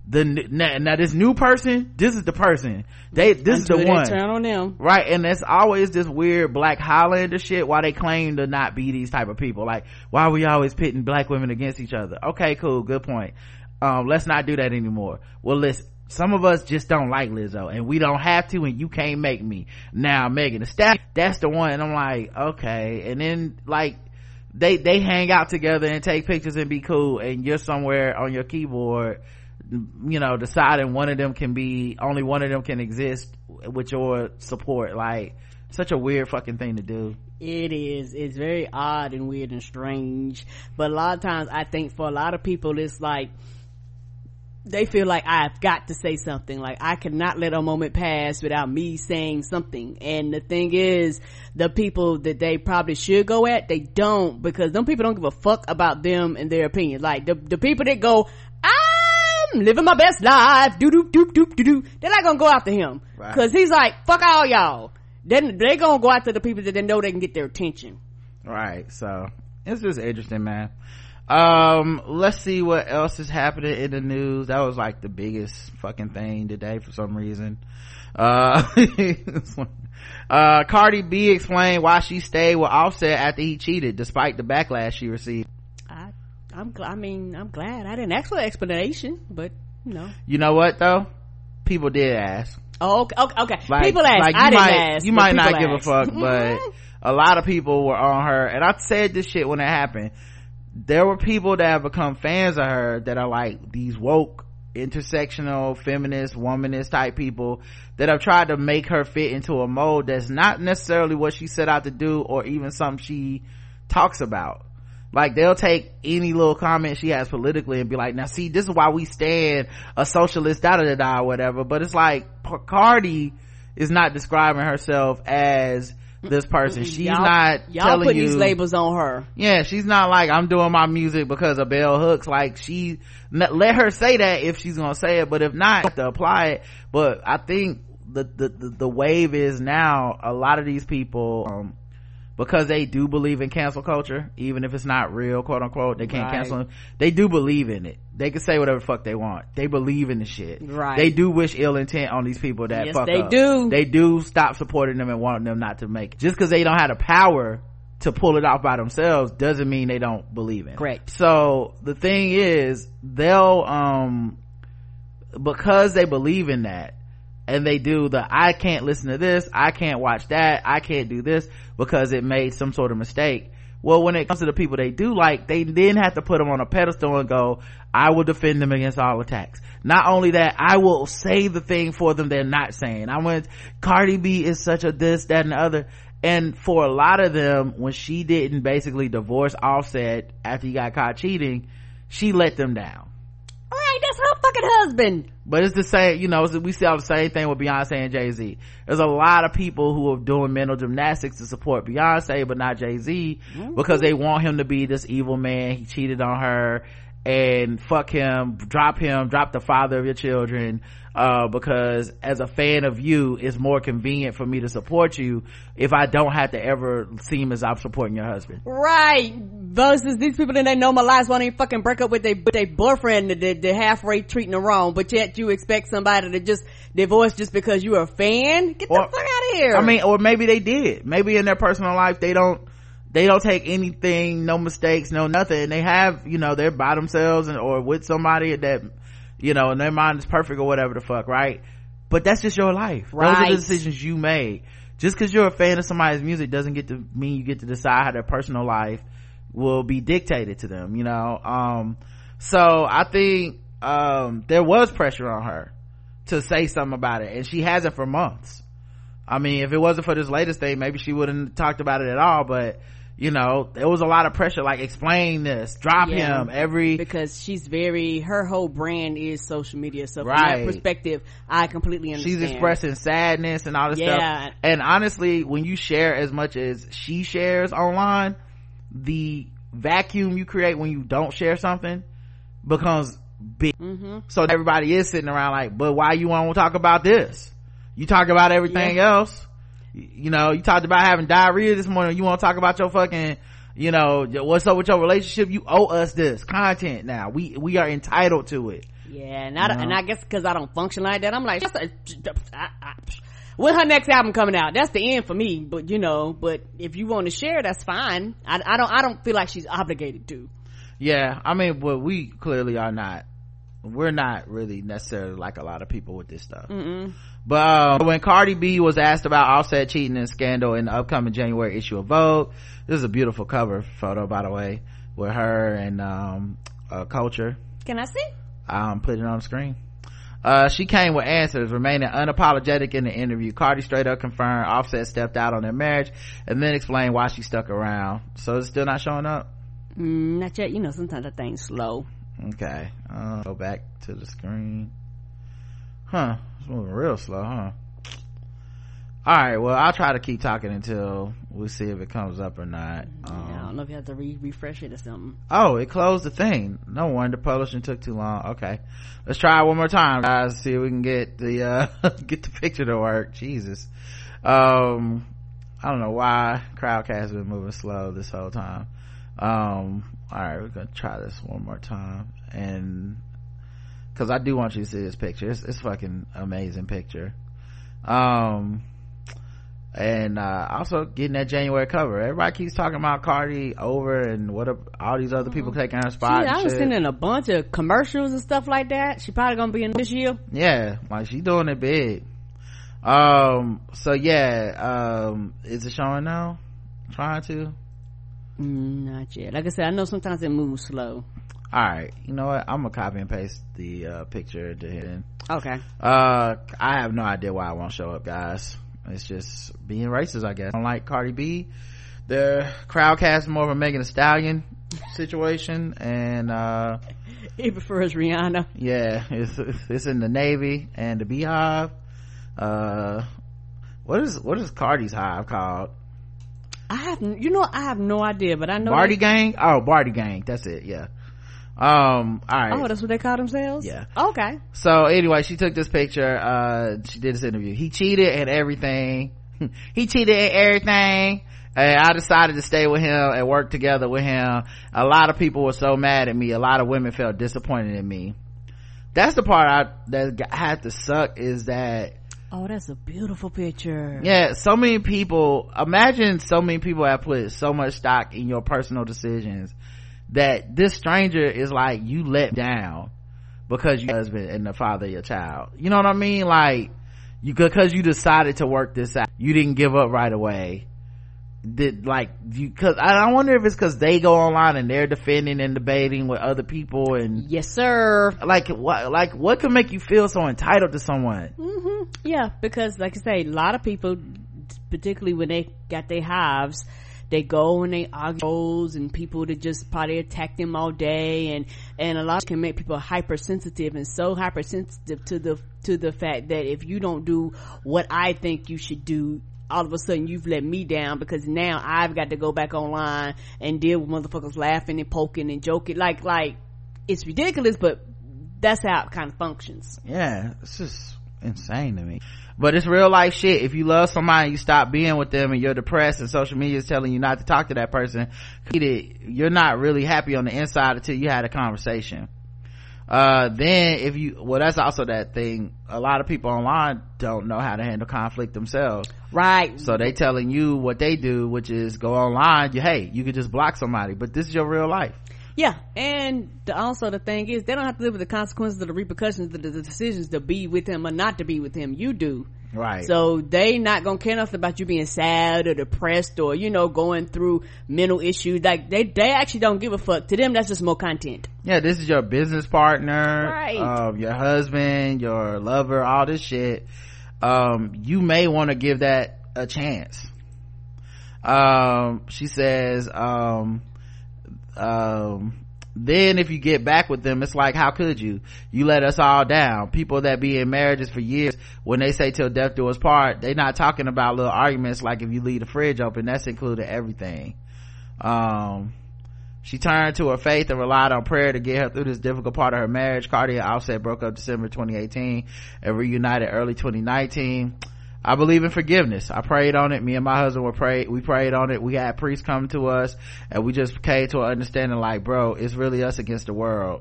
the now, now this new person this is the person. They this Until is the one. turn on them. Right and that's always this weird black highlander shit why they claim to not be these type of people. Like why are we always pitting black women against each other? Okay cool good point. Um let's not do that anymore. Well listen some of us just don't like Lizzo and we don't have to and you can't make me. Now Megan Thee Stallion, that's the one and I'm like, okay. And then like, they, they hang out together and take pictures and be cool and you're somewhere on your keyboard, you know, deciding one of them can be, only one of them can exist with your support. Like, such a weird fucking thing to do. It is. It's very odd and weird and strange. But a lot of times I think for a lot of people it's like, they feel like I've got to say something. Like I cannot let a moment pass without me saying something. And the thing is, the people that they probably should go at, they don't because them people don't give a fuck about them and their opinion. Like the, the people that go, I'm living my best life, doo doo doo doo doo doo. They're not gonna go after him. Right. Cause he's like, fuck all y'all. Then they gonna go after the people that they know they can get their attention. right so it's just interesting man um let's see what else is happening in the news that was like the biggest fucking thing today for some reason uh (laughs) uh cardi b explained why she stayed with offset after he cheated despite the backlash she received I, I'm, gl- I mean, I'm glad. I didn't ask for an explanation, but you know. you know what though people did ask Oh, okay, okay. okay. like, people ask. like you I didn't might, ask. you might not give a fuck but (laughs) a lot of people were on her and i said this shit when it happened there were people that have become fans of her that are like these woke intersectional feminist womanist type people that have tried to make her fit into a mold that's not necessarily what she set out to do or even something she talks about like they'll take any little comment she has politically and be like, now see, this is why we stand a socialist da da da da or whatever. But it's like Cardi is not describing herself as this person. She's y'all, not y'all telling putting you these labels on her. yeah she's not like i'm doing my music because of bell hooks like she let her say that if she's gonna say it but if not you have to apply it but i think the the the, the wave is now a lot of these people um because they do believe in cancel culture even if it's not real quote unquote they can't Right. cancel them they do believe in it they can say whatever the fuck they want they believe in the shit Right. they do wish ill intent on these people that Yes, fuck they up. do. they do stop supporting them and want them not to make it just because they don't have the power to pull it off by themselves doesn't mean they don't believe in it. Correct. so the thing is they'll um because they believe in that and they do the i can't listen to this. I can't watch that. I can't do this because it made some sort of mistake. Well when it comes to the people they do like they then have to put them on a pedestal and go i will defend them against all attacks. Not only that i will say the thing for them they're not saying. I went cardi b is such a this that and the other. And for a lot of them when she didn't basically divorce offset after he got caught cheating she let them down Right, that's her fucking husband. but it's the same, you know, we see all the same thing with Beyonce and Jay-Z. There's a lot of people who are doing mental gymnastics to support Beyonce, but not Jay-Z, because they want him to be this evil man. He cheated on her and fuck him, drop him, drop the father of your children, uh, because as a fan of you, it's more convenient for me to support you if I don't have to ever seem as I'm supporting your husband. Right. Versus these people that they know my lives won't even fucking break up with their their boyfriend that they, they're halfway treating them wrong, but yet you expect somebody to just divorce just because you're a fan? Get Or- the fuck out of here. I mean, or maybe they did. Maybe in their personal life they don't they don't take anything, no mistakes, no nothing. They have, you know, they're by themselves and or with somebody that, you know, and their mind is perfect or whatever the fuck, right? But that's just your life. Those are Right. the decisions you made. Just because you're a fan of somebody's music doesn't get to mean you get to decide how their personal life will be dictated to them, you know? Um, so I think, um, there was pressure on her to say something about it and she hasn't for months. I mean, if it wasn't for this latest thing, maybe she wouldn't talked about it at all, but you know, there was a lot of pressure, like explain this, drop Yeah. him every, because she's very her whole brand is social media so from Right. that perspective i completely understand she's expressing sadness and all this Yeah. stuff. And honestly, when you share as much as she shares online, the vacuum you create when you don't share something becomes big. Mm-hmm. So everybody is sitting around like, but why you want to talk about this? You talk about everything else. You know, you talked about having diarrhea this morning. You want to talk about your fucking, you know, what's up with your relationship? You owe us this content now. We, we are entitled to it. yeah and i, don't- No. and I guess because i don't function like that i'm like just a, I, I, when her next album coming out that's the end for me but you know but if you want to share that's fine I, I don't i don't feel like she's obligated to Yeah, I mean, but we clearly are not. We're not really necessarily like a lot of people with this stuff. But uh, when Cardi B was asked about Offset cheating and scandal in the upcoming January issue of Vogue, this is a beautiful cover photo, by the way, with her and um, uh, Culture. can i see Um, put it on the screen. Uh, she came with answers, remaining unapologetic in the interview. Cardi straight up confirmed Offset stepped out on their marriage and then explained why she stuck around. So it's still not showing up? mm, not yet you know sometimes that thing's slow Okay. Uh, go back to the screen. Huh. It's moving real slow, huh? all right well i'll try to keep talking until we see if it comes up or not. Yeah, I um, don't know if you have to re- refresh it or something. oh it closed the thing. No wonder publishing took too long. Okay. Let's try it one more time guys see if we can get the uh (laughs) get the picture to work. Jesus. Um i don't know why crowdcast has been moving slow this whole time. Um all right we're gonna try this one more time. And because i do want you to see this picture it's, it's fucking amazing picture um and uh also getting that january cover everybody keeps talking about cardi over and what a, all these other people taking her spot and I was seeing a bunch of commercials and stuff like that. She probably gonna be in this year. yeah like she doing it big um so yeah um is it showing now trying to Mm, not yet. Like I said, I know sometimes it moves slow. All right you know what? I'm gonna copy and paste the uh picture to hit Okay. uh i have no idea why i won't show up guys. It's just being racist i guess. Unlike cardi b. The crowd cast more of a megan Thee stallion situation and uh He prefers Rihanna. yeah it's it's in the navy and the Beyhive. Uh what is what is cardi's hive called? I have, you know, I have no idea, but I know. Bardi they- gang? Oh Bardi gang. That's it yeah um all right Oh, that's what they call themselves. Yeah. Okay. so anyway she took this picture uh she did this interview he cheated and everything (laughs) he cheated and everything and i decided to stay with him and work together with him a lot of people were so mad at me a lot of women felt disappointed in me that's the part i that had to suck is that Oh, that's a beautiful picture. yeah so many people imagine so many people have put so much stock in your personal decisions that this stranger is like you let down because your husband and the father of your child. You know what i mean? Like you because you decided to work this out you didn't give up right away. Did like you because I, I wonder if it's because they go online and they're defending and debating with other people and Yes, sir. like what like what can make you feel so entitled to someone? Hmm Yeah, because like I say, a lot of people, particularly when they got their hives, they go and they argue and people that just probably attack them all day. And and a lot can make people hypersensitive and so hypersensitive to the to the fact that if you don't do what I think you should do all of a sudden you've let me down because now I've got to go back online and deal with motherfuckers laughing and poking and joking. Like like it's ridiculous but that's how it kind of functions. Yeah it's just insane to me but it's real life shit. If you love somebody you stop being with them and you're depressed and social media is telling you not to talk to that person you're not really happy on the inside until you had a conversation. Uh then if you well that's also that thing. A lot of people online don't know how to handle conflict themselves. Right. So they telling you what they do which is go online. You hey you could just block somebody but this is your real life Yeah, and the, also the thing is, they don't have to live with the consequences of the repercussions of the, the decisions to be with him or not to be with him. You do. right So they not gonna care nothing about you being sad or depressed or you know going through mental issues. Like they they actually don't give a fuck. To them, that's just more content. yeah this is your business partner Right. um, your husband your lover all this shit um, you may want to give that a chance um, she says um, um, then if you get back with them it's like how could you you let us all down people that be in marriages for years when they say till death do us part they not talking about little arguments like if you leave the fridge open that's included everything um she turned to her faith and relied on prayer to get her through this difficult part of her marriage. Cardi and Offset broke up December 2018 and reunited early 2019. I believe in forgiveness. I prayed on it. Me and my husband were prayed. We prayed on it. We had priests come to us and we just came to an understanding like, bro, it's really us against the world.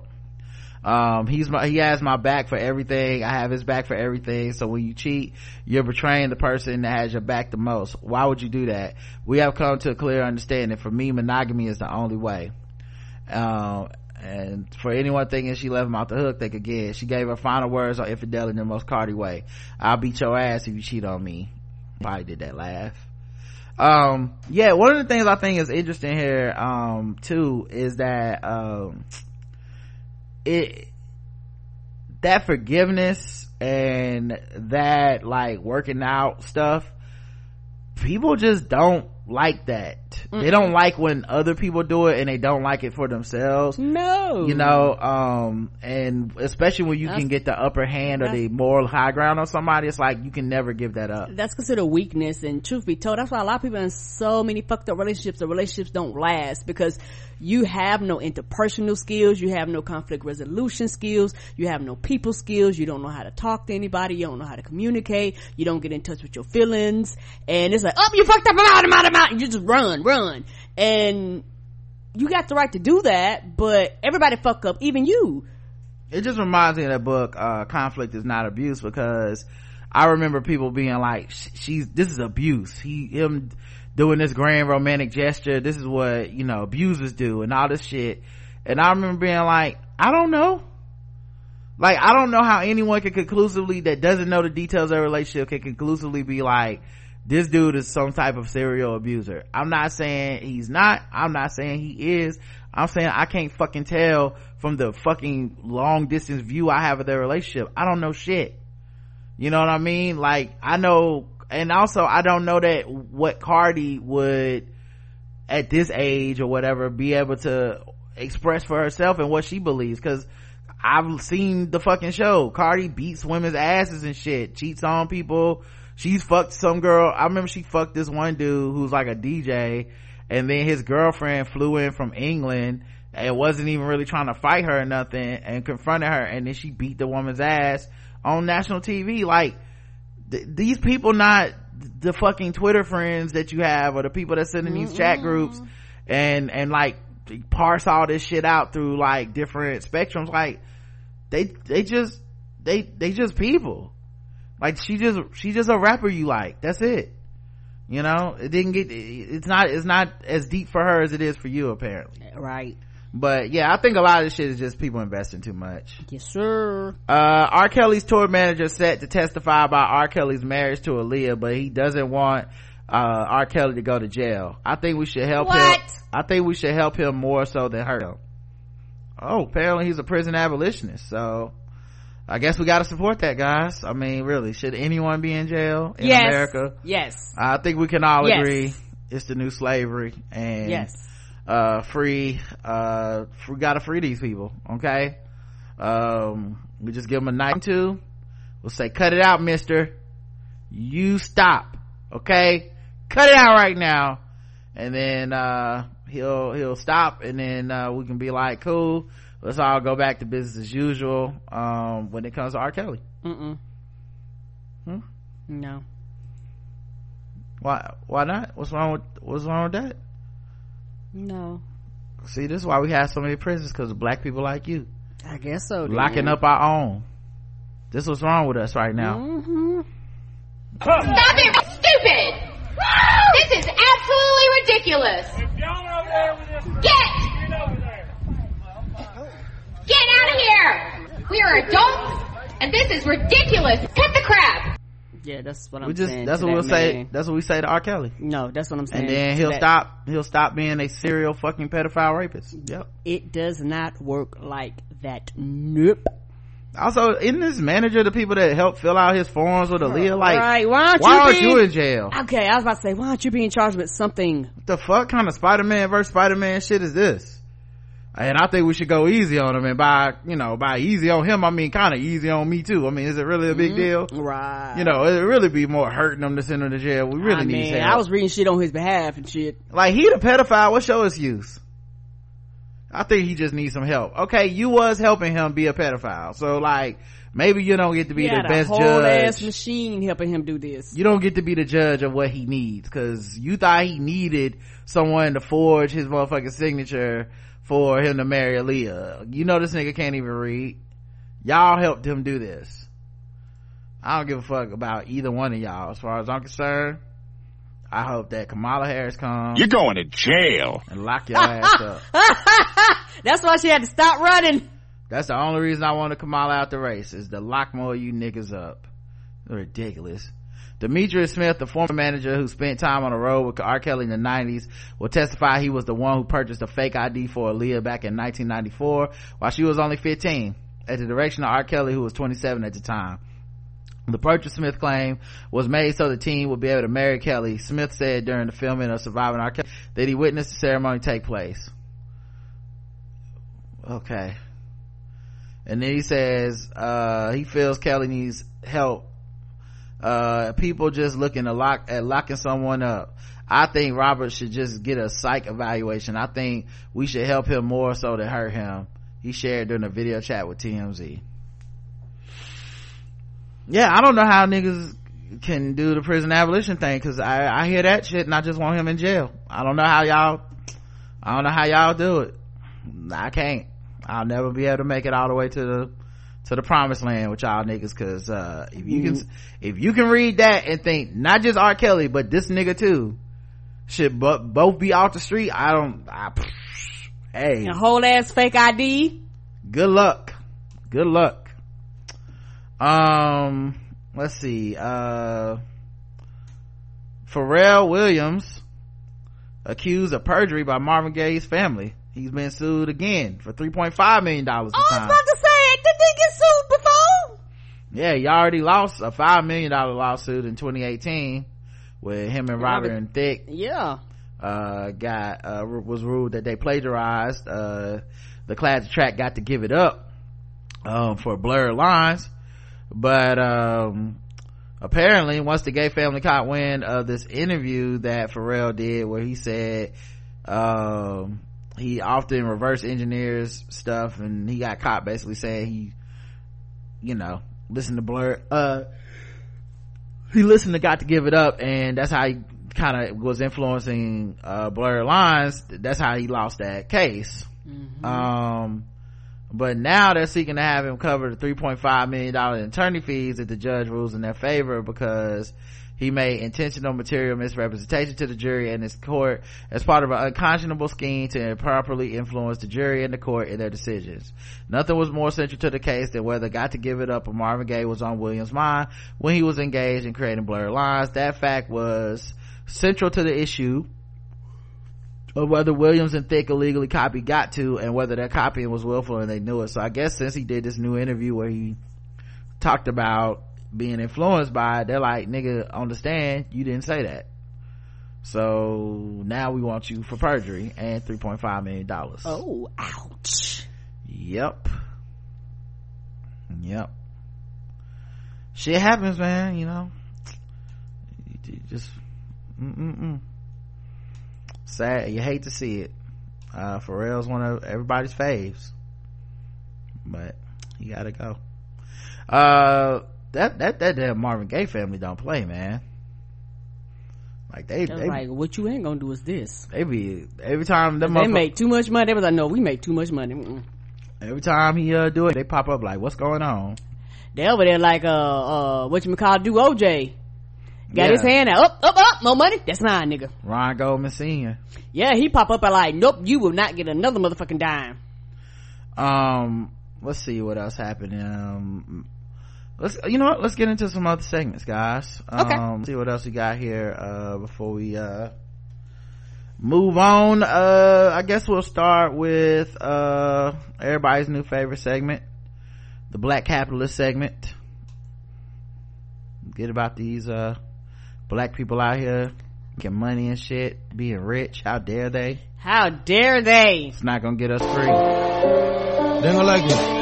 Um, he's my, he has my back for everything. I have his back for everything. So when you cheat, you're betraying the person that has your back the most. Why would you do that? We have come to a clear understanding. For me, monogamy is the only way. Um, and for anyone thinking she left him off the hook, think again. She gave her final words on infidelity in the most Cardi way. I'll beat your ass if you cheat on me. Probably did that laugh. Um, yeah, one of the things I think is interesting here, um, too, is that, um, it, that forgiveness and that like working out stuff, people just don't like that. Mm-mm. They don't like when other people do it and they don't like it for themselves. No. You know, um, and especially when you that's, can get the upper hand or the moral high ground on somebody, it's like you can never give that up. That's considered weakness and truth be told, that's why a lot of people in so many fucked up relationships, the relationships don't last because you have no interpersonal skills, you have no conflict resolution skills, you have no people skills, you don't know how to talk to anybody, you don't know how to communicate, you don't get in touch with your feelings, and it's like, oh, you fucked up, I'm out, I'm out, I'm out, and you just run, run. And you got the right to do that, but everybody fuck up, even you. It just reminds me of that book, uh, Conflict is Not Abuse, because I remember people being like, she's, this is abuse. He, him, doing this grand romantic gesture. This is what, you know, abusers do and all this shit. And I remember being like, I don't know. Like, I don't know how anyone can conclusively, that doesn't know the details of a relationship can conclusively be like, this dude is some type of serial abuser. I'm not saying he's not. I'm not saying he is. I'm saying I can't fucking tell from the fucking long distance view I have of their relationship. I don't know shit. You know what I mean? Like, I know and also I don't know that what Cardi would at this age or whatever be able to express for herself and what she believes because I've seen the fucking show. Cardi beats women's asses and shit, cheats on people. She's fucked some girl. I remember she fucked this one dude who's like a DJ and then his girlfriend flew in from England and wasn't even really trying to fight her or nothing and confronted her and then she beat the woman's ass on national TV. Like, th- these people not the fucking twitter friends that you have or the people that sit in these mm chat groups and and like parse all this shit out through like different spectrums like they they just they they just people like she just she just a rapper you like. That's it. You know? It didn't get it's not it's not as deep for her as it is for you apparently. Right. But yeah i think a lot of this shit is just people investing too much. Yes sir. Uh r. Kelly's tour manager set to testify about r. Kelly's marriage to aaliyah but he doesn't want uh r. Kelly to go to jail. I think we should help what? him i think we should help him more so than him oh apparently he's a prison abolitionist so I guess we gotta support that, guys. I mean, really, should anyone be in jail in yes. America? Yes. I think we can all yes. agree it's the new slavery and yes uh free uh we gotta free these people okay um we just give them a night two we'll say cut it out mister you stop okay cut it out right now and then uh he'll he'll stop and then uh we can be like cool let's all go back to business as usual um when it comes to r kelly Mm-mm. Hmm? no why why not what's wrong with what's wrong with that no. See, this is why we have so many prisons because black people like you. I guess so. Locking up our own. This is what's wrong with us right now. Mm-hmm. Stop it! Stupid! This is absolutely ridiculous! Get! Get out of here! We are adults, and this is ridiculous! Cut the crap! Yeah, that's what I'm we just, saying. That's what we'll man. say. That's what we say to R. Kelly. No, that's what I'm saying. And then he'll stop. He'll stop being a serial fucking pedophile rapist. Yep. It does not work like that. Nope. Also, isn't this manager the people that help fill out his forms with Aaliyah? Like, right. why aren't, why you, aren't being... you in jail? Okay, I was about to say, why aren't you being charged with something? What the fuck kind of Spider-Man versus Spider-Man shit is this? And I think we should go easy on him and by, you know, by easy on him, I mean kind of easy on me too. I mean, is it really a big mm-hmm. deal? Right. You know, it really be more hurting him to send him to jail. We really I need mean, help. I was reading shit on his behalf and shit. Like, he the pedophile. What show his use? I think he just needs some help. Okay, you was helping him be a pedophile. So like, maybe you don't get to be he the best whole judge. ass machine helping him do this. You don't get to be the judge of what he needs because you thought he needed someone to forge his motherfucking signature for him to marry Aaliyah. You know this nigga can't even read. Y'all helped him do this. I don't give a fuck about either one of y'all as far as I'm concerned. I hope that Kamala Harris comes. You're going to jail. And lock your ass up. (laughs) That's why she had to stop running. That's the only reason I wanted Kamala out the race is to lock more of you niggas up. Ridiculous. Demetrius Smith, the former manager who spent time on the road with R. Kelly in the 90s, will testify he was the one who purchased a fake ID for Aaliyah back in 1994 while she was only 15 at the direction of R. Kelly who was 27 at the time. The Purchase Smith claim was made so the team would be able to marry Kelly. Smith said during the filming of Surviving R. Kelly that he witnessed the ceremony take place. Okay. And then he says, uh, he feels Kelly needs help. Uh, people just looking to lock, at locking someone up. I think Robert should just get a psych evaluation. I think we should help him more so to hurt him. He shared during a video chat with TMZ yeah i don't know how niggas can do the prison abolition thing because I, I hear that shit and i just want him in jail i don't know how y'all i don't know how y'all do it i can't i'll never be able to make it all the way to the to the promised land with y'all niggas because uh, if you can if you can read that and think not just r. Kelly but this nigga too should but both be off the street i don't I, hey. A whole ass fake ID. good luck. Good luck. Um let's see uh pharrell williams accused of perjury by marvin gaye's family. He's been sued again for 3.5 million dollars Oh, I was about to say, did they get sued before? Yeah he already lost a five million dollar lawsuit in 2018 with him and robert and Thicke Yeah. uh got uh was ruled that they plagiarized uh the class track got to give it up um for blurred lines but um apparently once the Gaye family caught wind of this interview that Pharrell did where he said um he often reverse engineers stuff and he got caught basically saying he you know listen to blur. Uh he listened to got to give it up and that's how he kind of was influencing uh blurred lines. That's how he lost that case. Um but now they're seeking to have him cover the 3.5 million dollar in attorney fees if the judge rules in their favor because he made intentional material misrepresentation to the jury and his court as part of an unconscionable scheme to improperly influence the jury and the court in their decisions. Nothing was more central to the case than whether Got to Give It Up or Marvin Gaye was on Williams' mind when he was engaged in creating blurred lines. That fact was central to the issue of whether Williams and Thicke illegally copied Got To and whether their copying was willful and they knew it. So I guess since he did this new interview where he talked about being influenced by it, they're like, nigga, understand, you didn't say that. So now we want you for perjury and $3.5 million. Oh, ouch. Yep. Yep. Shit happens, man, you know. You just, mm-mm-mm. Sad, you hate to see it. Uh, Pharrell's one of everybody's faves. But, you gotta go. Uh, that, that, that damn Marvin Gaye family don't play, man. Like they, They're like, what you ain't gonna do is this. they be, every time them They make too much money. They was like, no, we make too much money. Mm-mm. every time he, uh, do it, they pop up like, what's going on? They over there like, uh, uh, what you call do OJ. Got Yeah. his hand out. Up, up, up. More money. That's mine, nigga. Ron Goldman Sr. Yeah, he pop up and like, nope, you will not get another motherfucking dime. um let's see what else happened um let's you know what? Let's get into some other segments guys. Okay. um see what else we got here uh before we uh move on. Uh i guess we'll start with uh everybody's new favorite segment the black capitalist segment. Get about these uh black people out here getting money and shit being rich. How dare they? How dare they? it's not gonna get us free. They ain't gonna like it.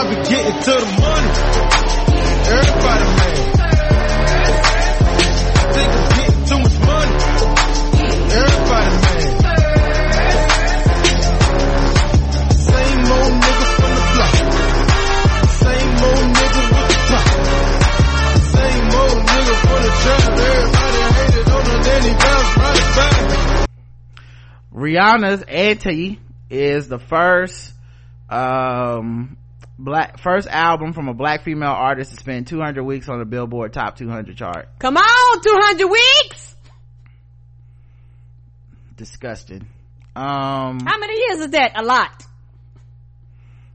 I be getting to the money. Everybody. Think I'm getting too much money. Everybody. Same old nigga from the block. Same old nigga with the pop. Same old nigga from the trap. Everybody hated on right back. Rihanna's Anti is the first um black first album from a black female artist to spend 200 weeks on the Billboard Top 200 chart. Come on, 200 weeks. Disgusting. Um How many years is that? A lot.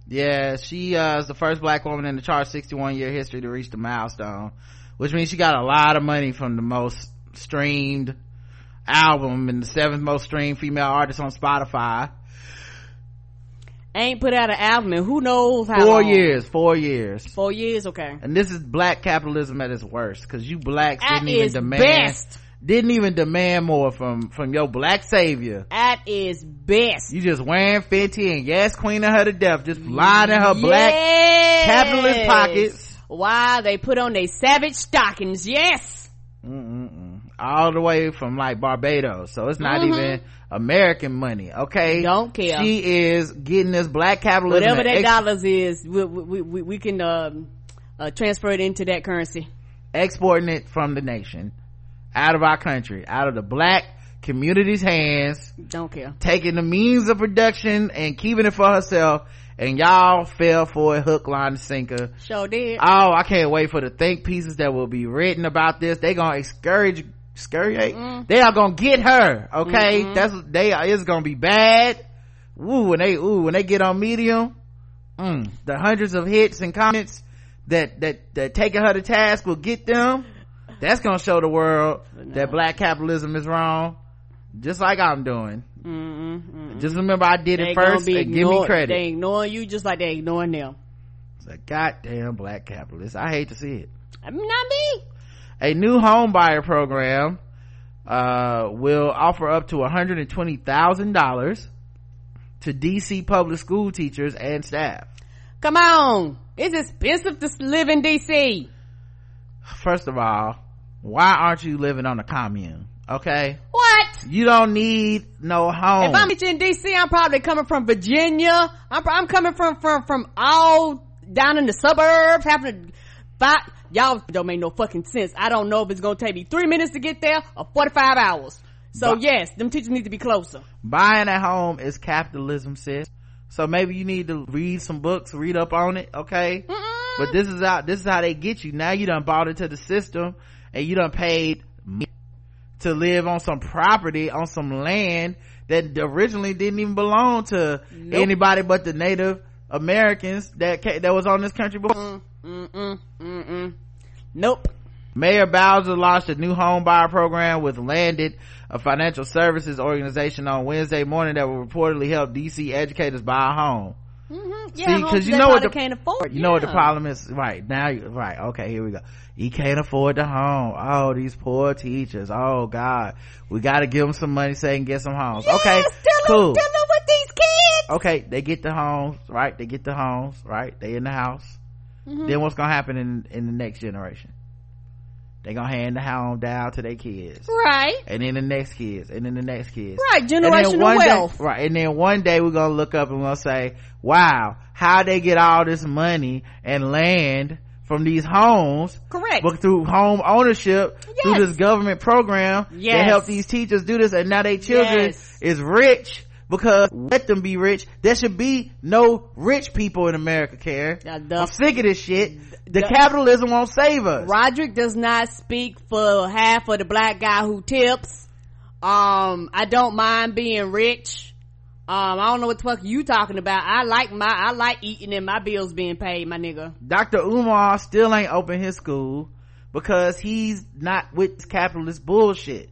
yeah, she uh is the first black woman in the chart 61 year history to reach the milestone, which means she got a lot of money from the most streamed album and the seventh most streamed female artist on Spotify. Ain't put out an album in who knows how four long. years four years Four years, okay. and this is black capitalism at its worst because you blacks At didn't even demand best. didn't even demand more from from your black savior At its best. you just wearing Fenty and yes queen of her to death just lining her black Yes. capitalist pockets Why they put on their savage stockings? Yes. Mm-mm-mm. All the way from like barbados so it's not Mhm. even american money okay Don't care. she is getting this black capitalism Whatever that ex- dollars is, we we we, we can um, uh, transfer it into that currency. exporting it from the nation out of our country out of the black community's hands Don't care. taking the means of production and keeping it for herself and y'all fell for a hook line and sinker Sure did. oh i can't wait for the think pieces that will be written about this they gonna discourage excoriate eh? mm-hmm. they are gonna get her okay? Mm-hmm. That's they are it's gonna be bad. Woo, when they ooh when they get on medium mm, the hundreds of hits and comments that that that taking her to task will get them that's gonna show the world that black capitalism is wrong just like i'm doing. Mm-hmm. Just remember i did they it first be and give me credit. They ignoring you just like they ignoring them. it's a goddamn black capitalist. I hate to see it. I mean, not me. A new home buyer program uh, will offer up to $120,000 to DC public school teachers and staff. Come on. It's expensive to live in DC. First of all, why aren't you living on a commune? Okay? What? You don't need no home. If I'm in DC, I'm probably coming from Virginia. I'm, I'm coming from, from, from all down in the suburbs, having to fight. Y'all don't make no fucking sense. I don't know if it's gonna take me three minutes to get there or 45 hours. So yes, them teachers need to be closer. Buying a home is capitalism, sis. So maybe you need to read some books, read up on it, okay? But this is how, this is how they get you. Now you done bought into the system and you done paid me to live on some property, on some land that originally didn't even belong to Nope. anybody but the native Americans that ca- that was on this country before. Mm-mm, mm-mm. Nope. Mayor Bowser launched a new home buyer program with Landed, a financial services organization on Wednesday morning that will reportedly help DC educators buy a home. Mm-hmm. See, Yeah, 'cause homes you know what the- can't afford. You know what the problem is? Right, now, you right, okay, here we go. You can't afford the home. Oh, these poor teachers. Oh God. We gotta give them some money so they can get some homes. okay, Yes, dealing, cool. dealing with these kids. Okay, they get the homes, right? They get the homes, right? They in the house. Mm-hmm. Then what's gonna happen in, in the next generation? They gonna hand the home down to their kids. Right. And then the next kids, and then the next kids. Right. Generational wealth. Day, right. And then one day we're gonna look up and we'll say, wow, how they get all this money and land from these homes Correct. but through home ownership through this government program that Yes. help these teachers do this and now their children Yes. is rich because let them be rich there should be no rich people in america care i'm sick of this shit the, the- capitalism won't save us Roderick does not speak for half of the black guy who tips. Um, I don't mind being rich. Um, I don't know what the fuck you talking about. I like my, I like eating and my bills being paid, my nigga. dr umar still ain't open his school because he's not with capitalist bullshit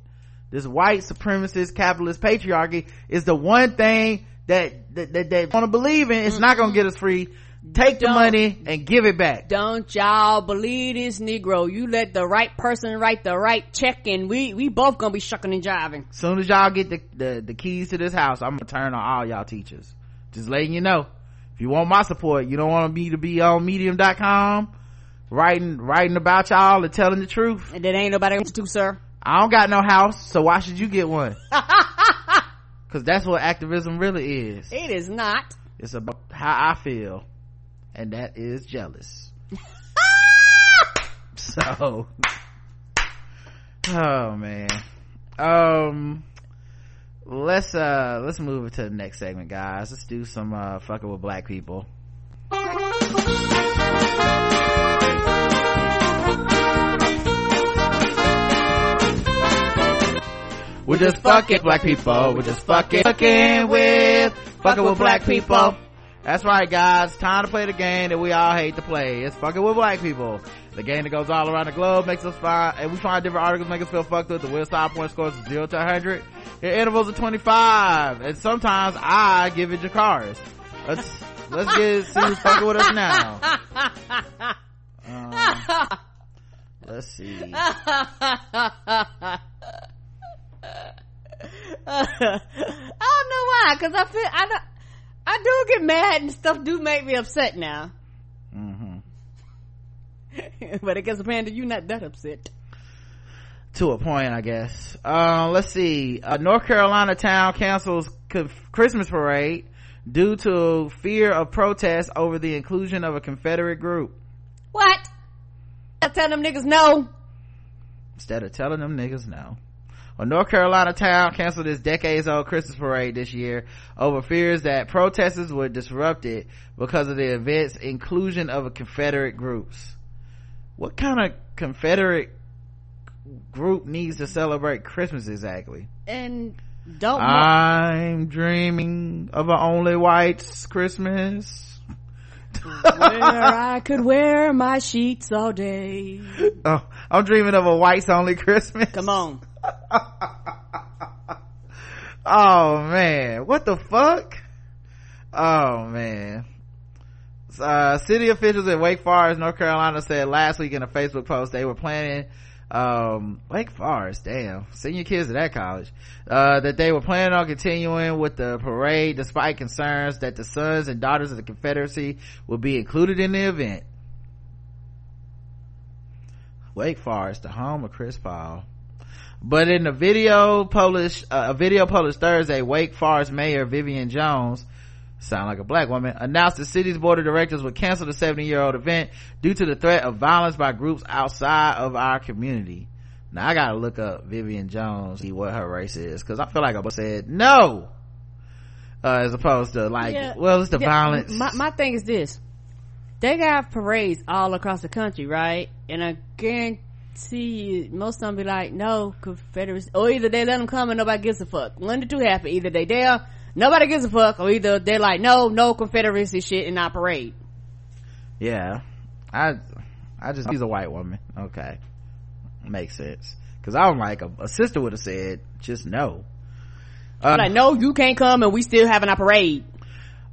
this white supremacist capitalist patriarchy is the one thing that that, that they want to believe in. It's not gonna mm-hmm. get us free. Take the Don't- money and give it back. Don't y'all believe this Negro. You let the right person write the right check and we, we both gonna be shucking and jiving. soon as y'all get the, the the keys to this house i'm gonna turn on all y'all teachers. Just letting you know. If you want my support you don't want me to be on medium.com writing writing about y'all and telling the truth? And that ain't nobody going to, sir. I don't got no house so why should you get one? (laughs) Because that's what activism really is. It is not. it's about how i feel and that is jealous. (laughs) So oh man. Um let's uh let's move it to the next segment guys. Let's do some uh fucking with black people We're just fucking black people. We're just fucking fucking with fucking with black people. That's right, guys. Time to play the game that we all hate to play. It's fucking with black people. The game that goes all around the globe makes us find, and we find different articles make us feel fucked with. The wheel style point scores is zero to 100 in intervals of 25. And sometimes I give it Jakaris. let's let's get see who's fucking with us now. (laughs) Um, let's see. (laughs) I don't know why, cause I feel, I don't, I do get mad and stuff do make me upset now. hmm (laughs) but I guess apparently you're not that upset. To a point, I guess. Uh, let's see. A North Carolina town cancels Christmas parade due to fear of protests over the inclusion of a Confederate group. What? I tell them niggas no. Instead of telling them niggas no. A North Carolina town canceled its decades old Christmas parade this year over fears that protesters would disrupt it because of the event's inclusion of a Confederate groups. What kind of Confederate group needs to celebrate Christmas exactly? And don't, I'm dreaming of an only whites Christmas. where I could wear my sheets all day. (laughs) Oh, I'm dreaming of a whites only Christmas. Come on. (laughs) oh man. What the fuck? Oh man. Uh, city officials in wake forest north carolina said last week in a facebook post they were planning um, wake forest damn senior kids at that college uh, that they were planning on continuing with the parade despite concerns that the sons and daughters of the confederacy would be included in the event. Wake forest the home of chris paul but in a video published, uh, a video published Thursday, Wake Forest Mayor Vivian Jones, sound like a black woman, announced the city's board of directors would cancel the 70 year old event due to the threat of violence by groups outside of our community. Now I gotta look up Vivian Jones, see what her race is, cause I feel like I said no, uh, as opposed to like, Yeah. well, it's the Yeah, violence. My, my thing is this. They got parades all across the country, right? And I guarantee you, most of them be like, no, Confederacy. Or either they let them come and nobody gives a fuck. One to two happen. Either they there, nobody gives a fuck, or either they're like, no, no Confederacy shit and our parade. yeah, I, I just, she's a white woman. Okay. Makes sense. Cause I'm like, a, a sister would have said, just no. Uh, like, no, you can't come and we still having our parade.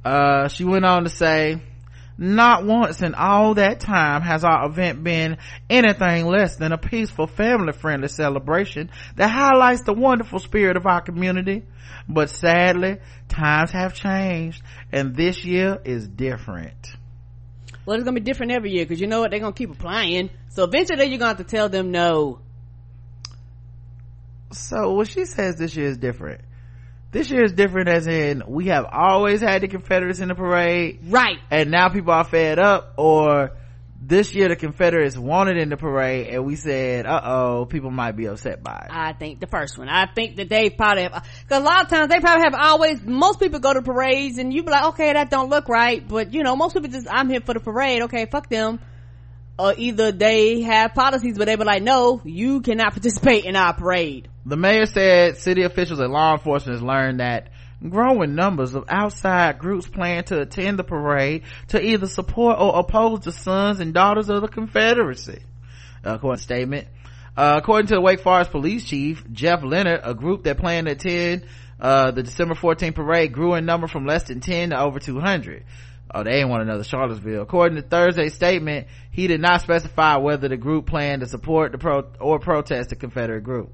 uh she went on to say not once in all that time has our event been anything less than a peaceful family friendly celebration that highlights the wonderful spirit of our community but sadly times have changed and this year is different Well, it's gonna be different every year, cause you know what? They're gonna keep applying. So eventually you're gonna have to tell them no. so what she says this year is different this year is different as in we have always had the confederates in the parade Right. and now people are fed up or this year the confederates wanted in the parade and we said uh-oh people might be upset by it I think the first one. I think that they probably have, cause a lot of times they probably have always, most people go to parades and you be like, okay, that don't look right. But you know, most people just, I'm here for the parade. Okay, fuck them. Or either they have policies, but they be like, no, you cannot participate in our parade. The mayor said city officials and law enforcement has learned that growing numbers of outside groups plan to attend the parade to either support or oppose the sons and daughters of the confederacy according to statement uh, according to the wake forest police chief jeff leonard a group that planned to attend uh, the december 14th parade grew in number from less than 10 to over 200 Oh, they ain't want another Charlottesville. According to Thursday's statement, he did not specify whether the group planned to support the pro or protest the Confederate group.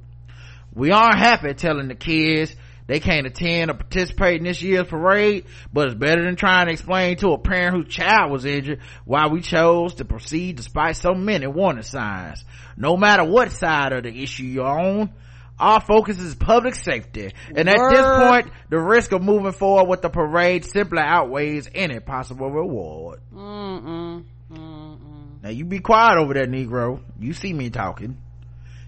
We aren't happy telling the kids they can't attend or participate in this year's parade, but it's better than trying to explain to a parent whose child was injured why we chose to proceed despite so many warning signs. No matter what side of the issue you're on, our focus is public safety. And at this point, the risk of moving forward with the parade simply outweighs any possible reward. Mm-mm. Mm-mm. Now you be quiet over there, Negro. You see me talking.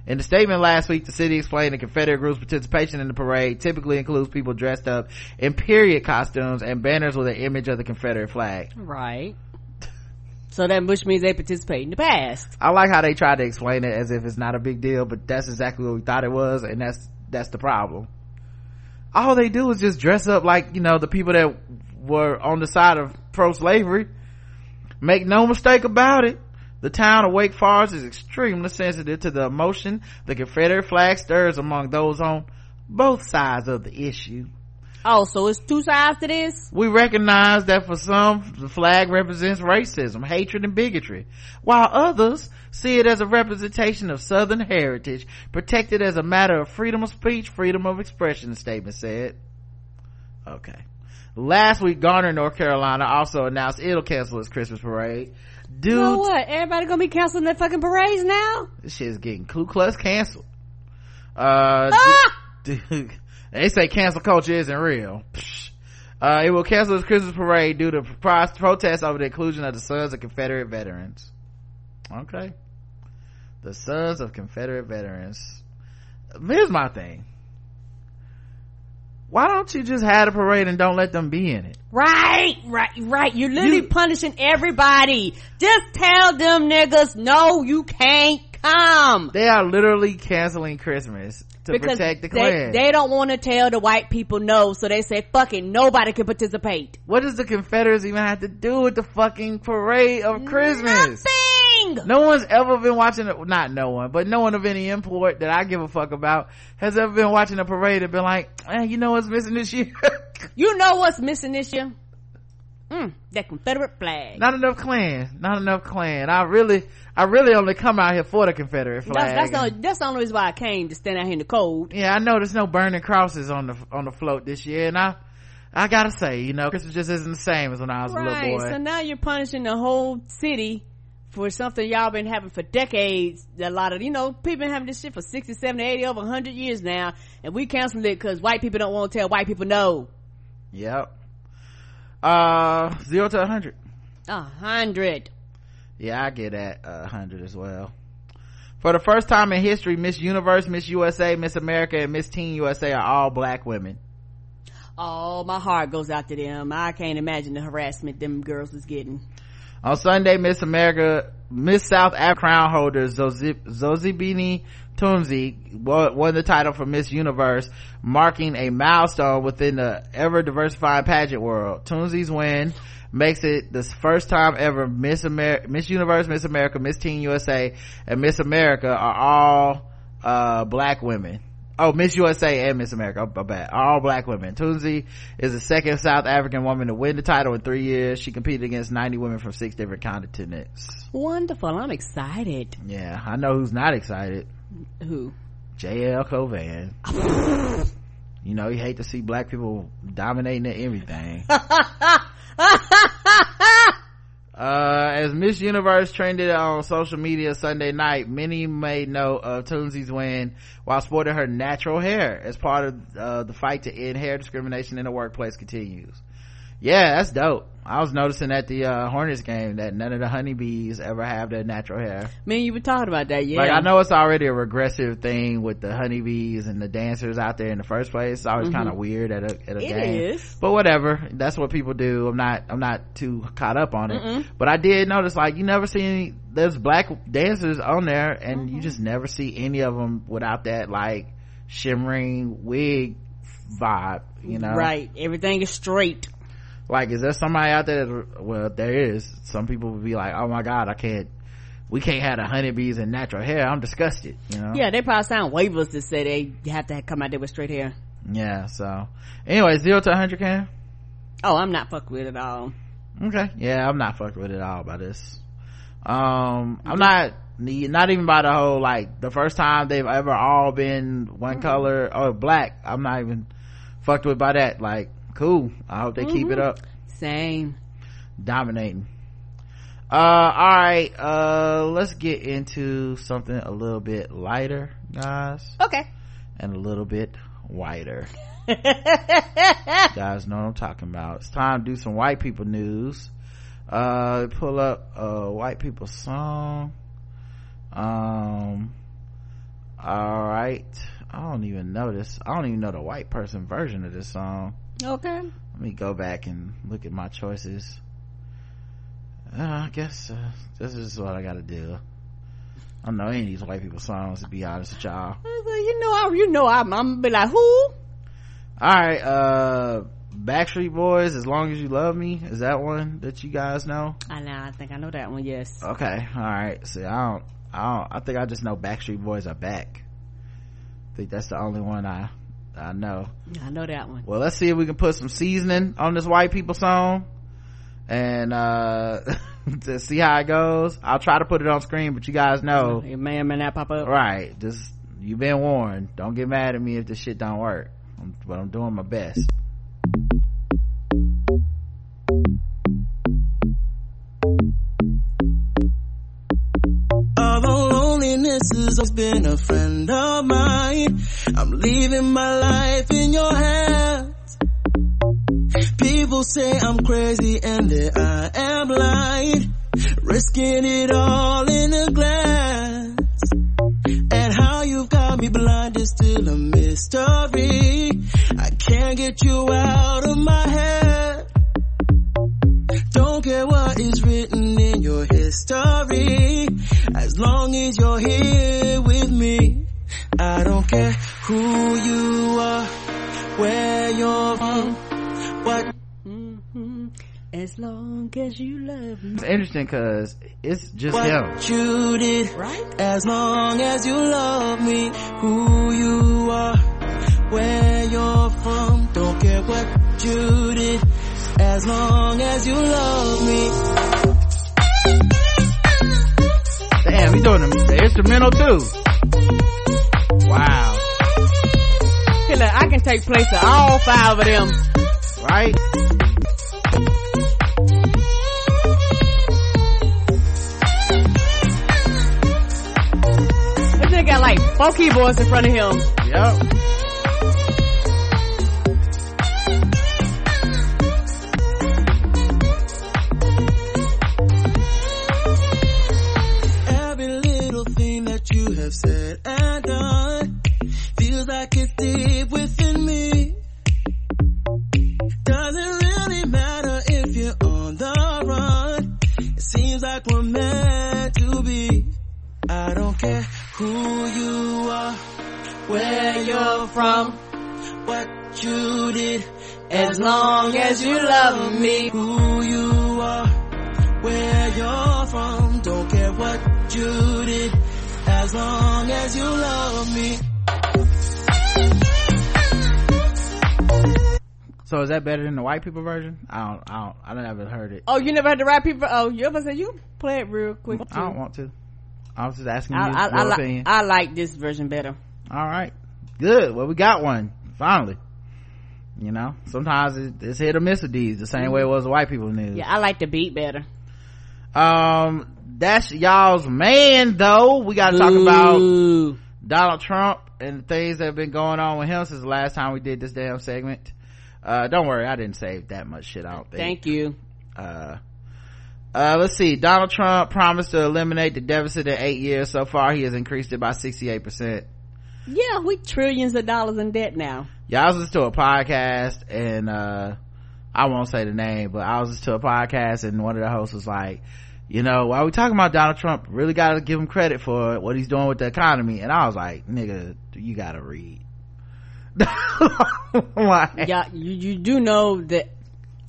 In the statement last week, the city explained the Confederate group's participation in the parade typically includes people dressed up in period costumes and banners with an image of the Confederate flag. Right. So that which means they participate in the past. I like how they tried to explain it as if it's not a big deal, but that's exactly what we thought it was, and that's that's the problem. All they do is just dress up like you know the people that were on the side of pro-slavery. Make no mistake about it. The town of Wake Forest is extremely sensitive to the emotion the Confederate flag stirs among those on both sides of the issue. Oh, so it's two sides to this? We recognize that for some, the flag represents racism, hatred, and bigotry, while others see it as a representation of Southern heritage, protected as a matter of freedom of speech, freedom of expression, the statement said. Okay. Last week, Garner, North Carolina also announced it'll cancel its Christmas parade. Dude, what? Everybody gonna be canceling their fucking parades now? this shit's getting Ku Klux canceled. Uh, Ah! dude, (laughs) they say cancel culture isn't real. Psh. Uh, it will cancel its Christmas parade due to pro- protests over the inclusion of the Sons of Confederate Veterans. Okay. The Sons of Confederate Veterans. Here's my thing. Why don't you just have a parade and don't let them be in it? Right, right, right. You're literally You- punishing everybody. Just tell them niggas, no, you can't come. They are literally canceling Christmas to protect the they, Klan. they don't want to tell the white people no, so they say, fuck it, nobody can participate. what does the Confederates even have to do with the fucking parade of Christmas? Nothing! No one's ever been watching it. Not no one, but no one of any import that I give a fuck about has ever been watching a parade and been like, eh, you know what's missing this year? (laughs) You know what's missing this year? Mm, that Confederate flag. not enough Klan. Not enough Klan. I really, I really only come out here for the Confederate flag. that's, that's, the only, that's the only reason why I came to stand out here in the cold. yeah, I know there's no burning crosses on the on the float this year, and I, I gotta say, you know, Christmas just isn't the same as when I was a little boy. so now you're punishing the whole city for something y'all been having for decades. A lot of, you know, people been having this shit for 60, 70, 80, over 100 years now, and we canceled it because white people don't want to tell white people no. Yep. Uh, zero to a hundred. A hundred. Yeah, I get that a hundred as well. For the first time in history, Miss Universe, Miss USA, Miss America, and Miss Teen USA are all black women. Oh, my heart goes out to them. I can't imagine the harassment them girls is getting. On Sunday, Miss America, Miss South Africa crown holder Zozi- Zozibini Tunzi won the title for Miss Universe, marking a milestone within the ever diversified pageant world. Tunzi's win makes it the first time ever Miss Amer- Miss Universe, Miss America, Miss Teen USA, and Miss America are all uh, black women. Oh, Miss USA and Miss America, oh, bad. All black women. Tunzi is the second South African woman to win the title in three years. She competed against 90 women from six different continents. Wonderful. I'm excited. Yeah, I know who's not excited. Who? JL Covan. (laughs) you know, you hate to see black people dominating at everything. (laughs) Uh, as Miss Universe trended on social media Sunday night, many made note of Tunzi's win while sporting her natural hair as part of uh, the fight to end hair discrimination in the workplace continues. Yeah, that's dope. I was noticing at the uh, Hornets game that none of the honeybees ever have their natural hair. Man, you were talking about that, yeah. Like I know it's already a regressive thing with the honeybees and the dancers out there in the first place. It's always kind of weird at a at a Mm-hmm. It game. is. But whatever. That's what people do. I'm not I'm not too caught up on it. But I did notice like you never see any there's black dancers on there and Mm-hmm. you just never see any of them without that like shimmering wig vibe, you know. Right. Everything is straight. Like is there somebody out there that, well there is. Some people would be like, "Oh my god, I can't we can't have the honeybees and natural hair. I'm disgusted, you know. Yeah, they probably sign waivers to say they have to come out there with straight hair. Yeah, so anyway, zero to hundred can. Oh, I'm not fucked with it at all. Okay. Yeah, I'm not fucked with it at all by this. Um, I'm not not even by the whole like the first time they've ever all been one color or black. I'm not even fucked with by that. Like, cool. I hope they keep it up, Same. dominating. Uh, all right. Uh, let's get into something a little bit lighter, guys, Okay. and a little bit whiter. (laughs) guys know what I'm talking about. It's time to do some white people news. Uh, pull up a white people song. Um, all right. I don't even know this. I don't even know the white person version of this song. Okay. Let me go back and look at my choices. Uh, I guess uh, this is what I gotta do. I don't know any of these white people songs to be honest with y'all. I was like, you know, I, you know, I'm, I'm gonna be like, who? All right, uh, Backstreet Boys, "As Long as You Love Me" is that one that you guys know? I know, I think I know that one. Yes. Okay, all right. See, I don't, I don't, I think I just know Backstreet Boys are back. I think that's the only one I I know. I know that one. Well, let's see if we can put some seasoning on this white people song and, uh, (laughs) to see how it goes. I'll try to put it on screen, but you guys know. it may man may not pop up. Right. Just, you've been warned. Don't get mad at me if this shit don't work. I'm, but I'm doing my best. Loneliness has always been a friend of mine, I'm leaving my life in your hands. People say I'm crazy and that I am blind, risking it all in a glance. And how you've got me blind is still a mystery. I can't get you out of my head. In your. As long as you're here with me. I don't care who you are, where you're from, what hmm As long as you love me. It's interesting cause it's just what him. you did. Right? As long as you love me, who you are, where you're from, don't care what you did. As long as you love me. Damn, he's doing the, the instrumental too. Wow. Hey, look, I can take place of all five of them. Right? This nigga got like four keyboards in front of him. Yep. Said and done feels like it's deep within me. Doesn't really matter if you're on the run. It seems like we're meant to be. I don't care who you are, where you're from, what you did. As long as you love me, who you are, where you're from, don't care what you did. As long as you love me. So is that better than the white people version? I don't, I don't, I never heard it. Oh, you never had the white people? Oh, you ever said you play it real quick. I don't want to. I was just asking you I, I, your I, opinion. li- I like this version better. All right. Good. Well, we got one. Finally. You know, sometimes it, it's hit or miss with these, the same way it was with white people news. Yeah, I like the beat better. Um, that's y'all's man though. We gotta talk about Donald Trump and things that have been going on with him since the last time we did this damn segment. Uh, don't worry, I didn't save that much shit, I don't think. Thank you. Uh, uh, let's see. Donald Trump promised to eliminate the deficit in eight years. So far, he has increased it by 68%. Yeah, we trillions of dollars in debt now. Yeah, I was listening to a podcast and, uh, I won't say the name, but I was listening to a podcast and one of the hosts was like, you know, while we talking about Donald Trump, really gotta give him credit for what he's doing with the economy. And I was like, nigga, you gotta read. (laughs) Like, Yeah, you, you do know that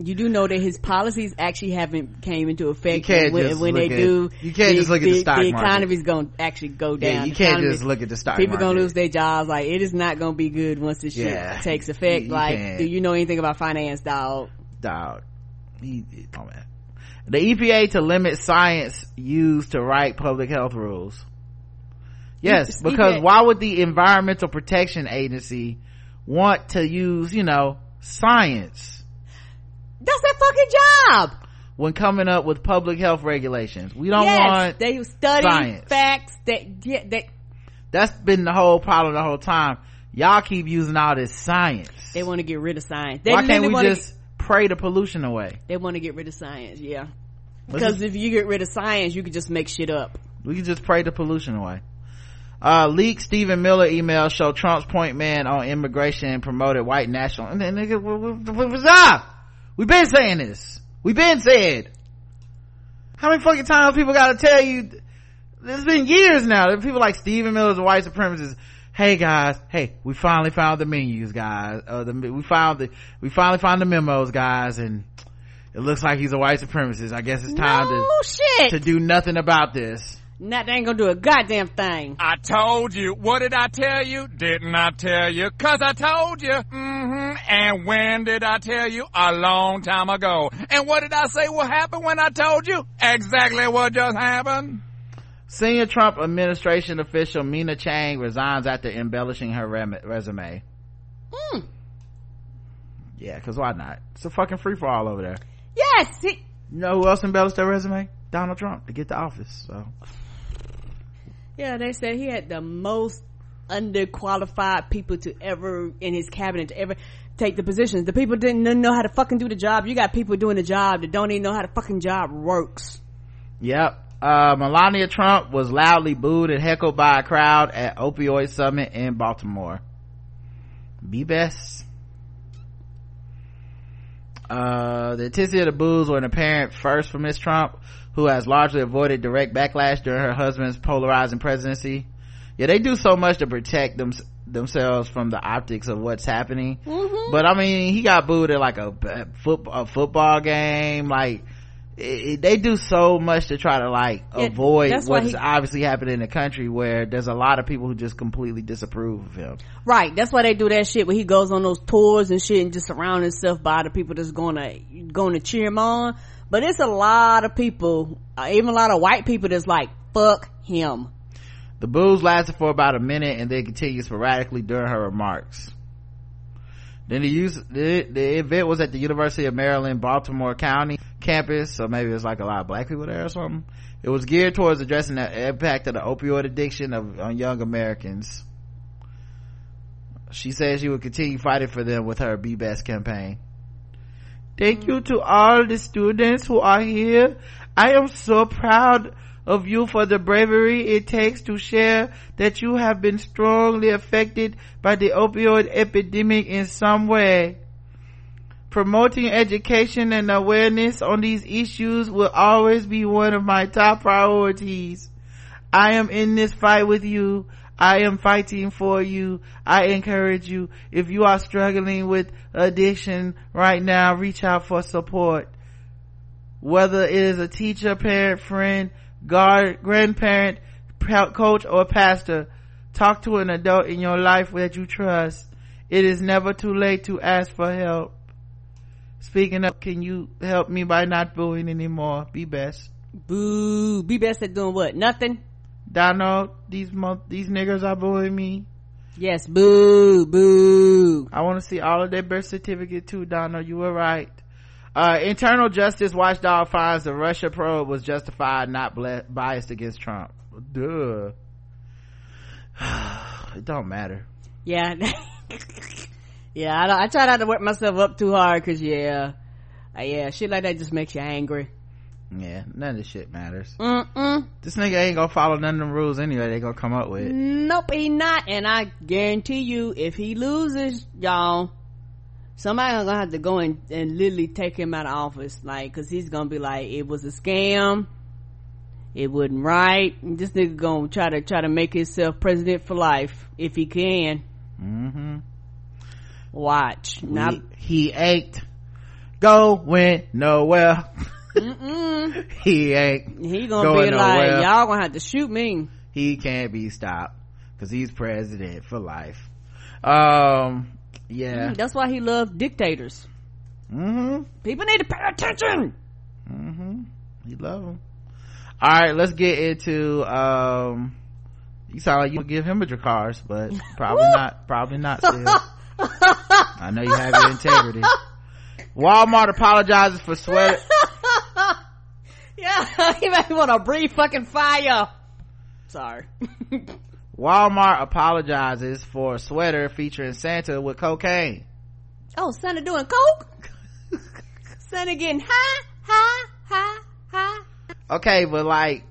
you do know that his policies actually haven't came into effect. When, when they at- do, you can't the, just look at the stock The economy's gonna actually go down. Yeah, you The can't economy- just look at the stock People gonna lose their jobs. Like it is not gonna be good once this Yeah. shit takes effect. You- you like, can't. do you know anything about finance, dog? dog. He, he- oh man. The EPA to limit science used to write public health rules. Yes, because why would the Environmental Protection Agency want to use, you know, science That's their fucking job. when coming up with public health regulations? We don't yes, want, they study science. facts. That yeah, they that's been the whole problem the whole time. Y'all keep using all this science. they want to get rid of science. They why can't we just pray the pollution away? They want to get rid of science. Yeah, because if you get rid of science, you could just make shit up. We can just pray the pollution away. Uh, leaked Stephen Miller email show Trump's point man on immigration and promoted white national. And then nigga, what, was up? We've been saying this. We've been said. How many fucking times people gotta tell you? It's been years now. There are people like Stephen Miller's a white supremacist. Hey guys, hey, we finally found the menus, guys. Uh, the, we found the, we finally found the memos, guys, and it looks like he's a white supremacist. I guess it's time no to shit. to do nothing about this. That ain't gonna do a goddamn thing. I told you. What did I tell you? Didn't I tell you? Cause I told you. Mm-hmm. And when did I tell you? A long time ago. And what did I say will happen when I told you? Exactly what just happened. Senior Trump administration official Mina Chang resigns after embellishing her rem- resume. Mm. Yeah, cause why not? It's a fucking free for all over there. Yes. He, You know who else embellished their resume? Donald Trump to get the office. So yeah, they said he had the most underqualified people to ever in his cabinet to ever take the positions. The people didn't know how to fucking do the job. You got people doing the job that don't even know how the fucking job works. Yep. Uh, Melania Trump was loudly booed and heckled by a crowd at opioid summit in Baltimore. Be best. Uh, the intensity of the boos were an apparent first for Miss Trump, who has largely avoided direct backlash during her husband's polarizing presidency. Yeah, they do so much to protect them, themselves from the optics of what's happening. Mm-hmm. But I mean, he got booed at like a, a, foot, a football game. Like, it, they do so much to try to like Yeah, avoid what's he- obviously happening in the country where there's a lot of people who just completely disapprove of him. Right. That's why they do that shit where he goes on those tours and shit and just surround himself by the people that's gonna gonna cheer him on. But it's a lot of people, uh, even a lot of white people that's like, fuck him. The boos lasted for about a minute and then continued sporadically during her remarks. Then the use the, the event was at the University of Maryland, Baltimore County campus, so maybe it's like a lot of black people there or something. It was geared towards addressing the impact of the opioid addiction of on young Americans. She says she would continue fighting for them with her Be Best campaign. Thank you to all the students who are here. I am so proud of you for the bravery it takes to share that you have been strongly affected by the opioid epidemic in some way. Promoting education and awareness on these issues will always be one of my top priorities. I am in this fight with you. I am fighting for you. I encourage you. If you are struggling with addiction right now, reach out for support. Whether it is a teacher, parent, friend, guard, grandparent, coach, or pastor, talk to an adult in your life that you trust. It is never too late to ask for help. Speaking of, can you help me by not booing anymore? Be best. Boo. Be best at doing what? Nothing? Donald, these mo- these niggers are booing me. Yes, boo, boo. I want to see all of their birth certificate too, Donald. You were right. Uh, internal justice watchdog finds the Russia probe was justified, not ble- biased against Trump. Duh. (sighs) it don't matter. Yeah. (laughs) yeah, I, don't- I try not to work myself up too hard cause yeah. Uh, yeah, shit like that just makes you angry. Yeah, none of this shit matters. Mm-mm. This nigga ain't gonna follow none of them rules anyway. They gonna come up with. Nope, he not. And I guarantee you, if he loses, y'all, somebody gonna have to go and, and literally take him out of office. Like, cause he's gonna be like, it was a scam. It wasn't right. This nigga gonna try to, try to make himself president for life. If he can. Mm-hmm. Watch. Not, he, ain't going nowhere. mm-mm. (laughs) he ain't. He gonna going be like, y'all gonna have to shoot me. he can't be stopped because he's president for life um yeah Mm, That's why he loved dictators. mm-hmm People need to pay attention. mm-hmm he love them all right let's get into um you sound like you would give him a Dracarys, but (laughs) probably not probably not still (laughs) i know you have your integrity walmart apologizes for sweater (laughs) Yeah, he me want to breathe fucking fire. Sorry. Walmart apologizes for a sweater featuring santa with cocaine oh, Santa doing coke? (laughs) Santa getting high, high, high, high. okay but like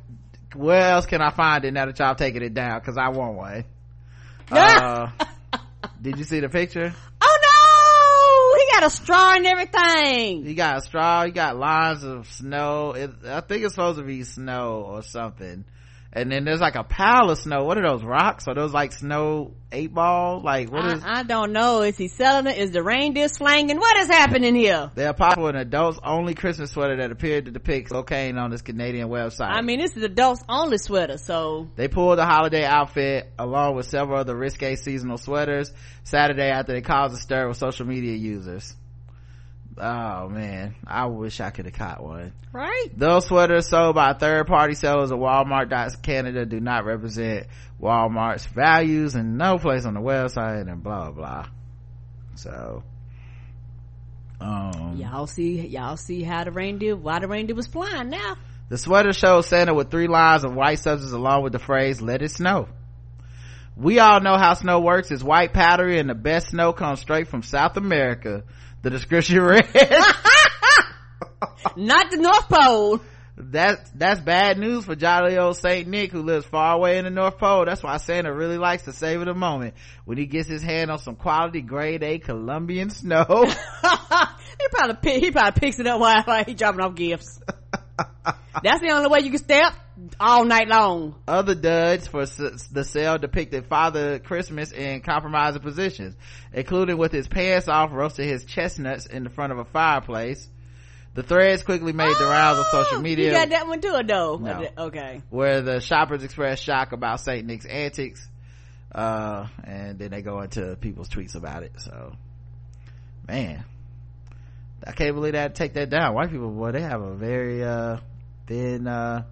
where else can i find it now that y'all taking it down because i want one (laughs) uh, did you see the picture Oh no! He got a straw and everything. He got a straw He got lines of snow it, i think it's supposed to be snow or something and then there's like a pile of snow what are those rocks are those like snow eight ball like what is I, I don't know. Is he selling it? Is the reindeer slanging? What is happening here? they're popular an adults only christmas sweater that appeared to depict cocaine on this canadian website I mean, this is adults only sweater, so They pulled the holiday outfit along with several other risque seasonal sweaters Saturday after they caused a stir with social media users. Oh man, I wish I could have caught one. right. Those sweaters sold by third party sellers at Walmart Canada do not represent Walmart's values and no place on the website and blah blah. So, um, Y'all see, y'all see how the reindeer, why the reindeer was flying now. The sweater shows Santa with three lines of white substance along with the phrase, let it snow. We all know how snow works. It's white powdery and the best snow comes straight from South America. The description read, (laughs) Not the North Pole. that's, that's bad news for jolly old Saint Nick who lives far away in the North Pole. That's why Santa really likes to savor the moment when he gets his hand on some quality grade A Colombian snow. (laughs) he probably he probably picks it up while, while he dropping off gifts. (laughs) (laughs) That's the only way you can stay up all night long. Other duds for the sale depicted Father Christmas in compromising positions, including with his pants off, roasting his chestnuts in the front of a fireplace. The threads quickly made the rounds on social media, You got that one too, no? No. Okay. where the shoppers expressed shock about Saint Nick's antics, uh, and then they go into people's tweets about it. So, man, I can't believe they had to take that down. White people, boy, they have a very uh, thin uh,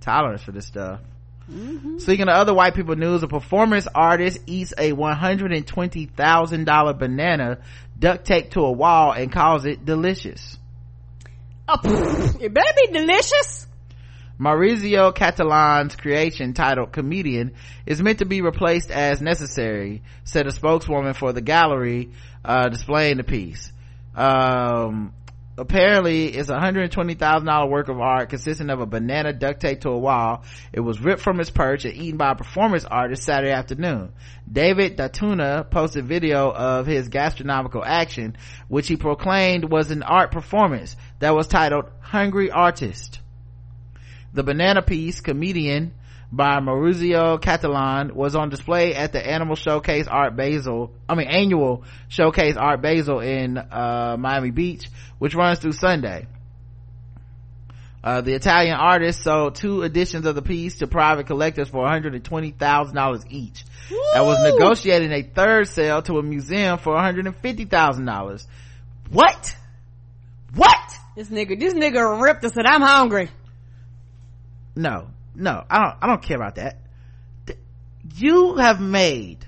tolerance for this stuff. Speaking of other white people news, a performance artist eats a $120,000 banana duct taped to a wall and calls it delicious. Oh, it better be delicious. Maurizio Cattelan's creation titled Comedian is meant to be replaced as necessary, said a spokeswoman for the gallery, uh, displaying the piece. Um, apparently it's a $120,000 work of art consisting of a banana duct taped to a wall. It was ripped from its perch and eaten by a performance artist Saturday afternoon. David Datuna posted video of his gastronomical action, which he proclaimed was an art performance that was titled Hungry Artist. The banana piece, Comedian, by Maurizio Cattelan was on display at the Animal Showcase Art Basel, I mean annual Showcase Art Basel in, uh, Miami Beach, which runs through Sunday. Uh, the Italian artist sold two editions of the piece to private collectors for $120,000 each. And was negotiating a third sale to a museum for $150,000. What? What? This nigga, this nigga ripped us and said, I'm hungry. no no i don't i don't care about that. You have made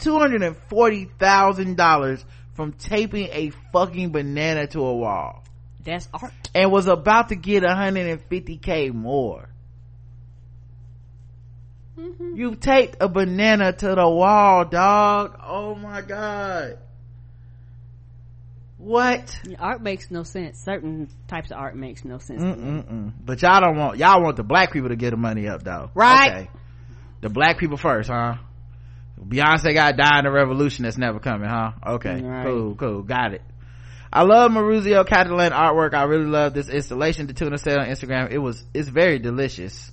$240,000 from taping a fucking banana to a wall. That's art. and was about to get 150k more. Mm-hmm. You taped a banana to the wall dog. Oh my god what Art makes no sense. Certain types of art makes no sense. to me. But y'all don't want y'all want the black people to get the money up though, Right. The black people first, huh? Beyonce got to die in the revolution that's never coming, huh? Okay, Right. cool, cool, got it. I love Maurizio Cattelan artwork. I really love this installation. Datuna said on Instagram, it was it's very delicious.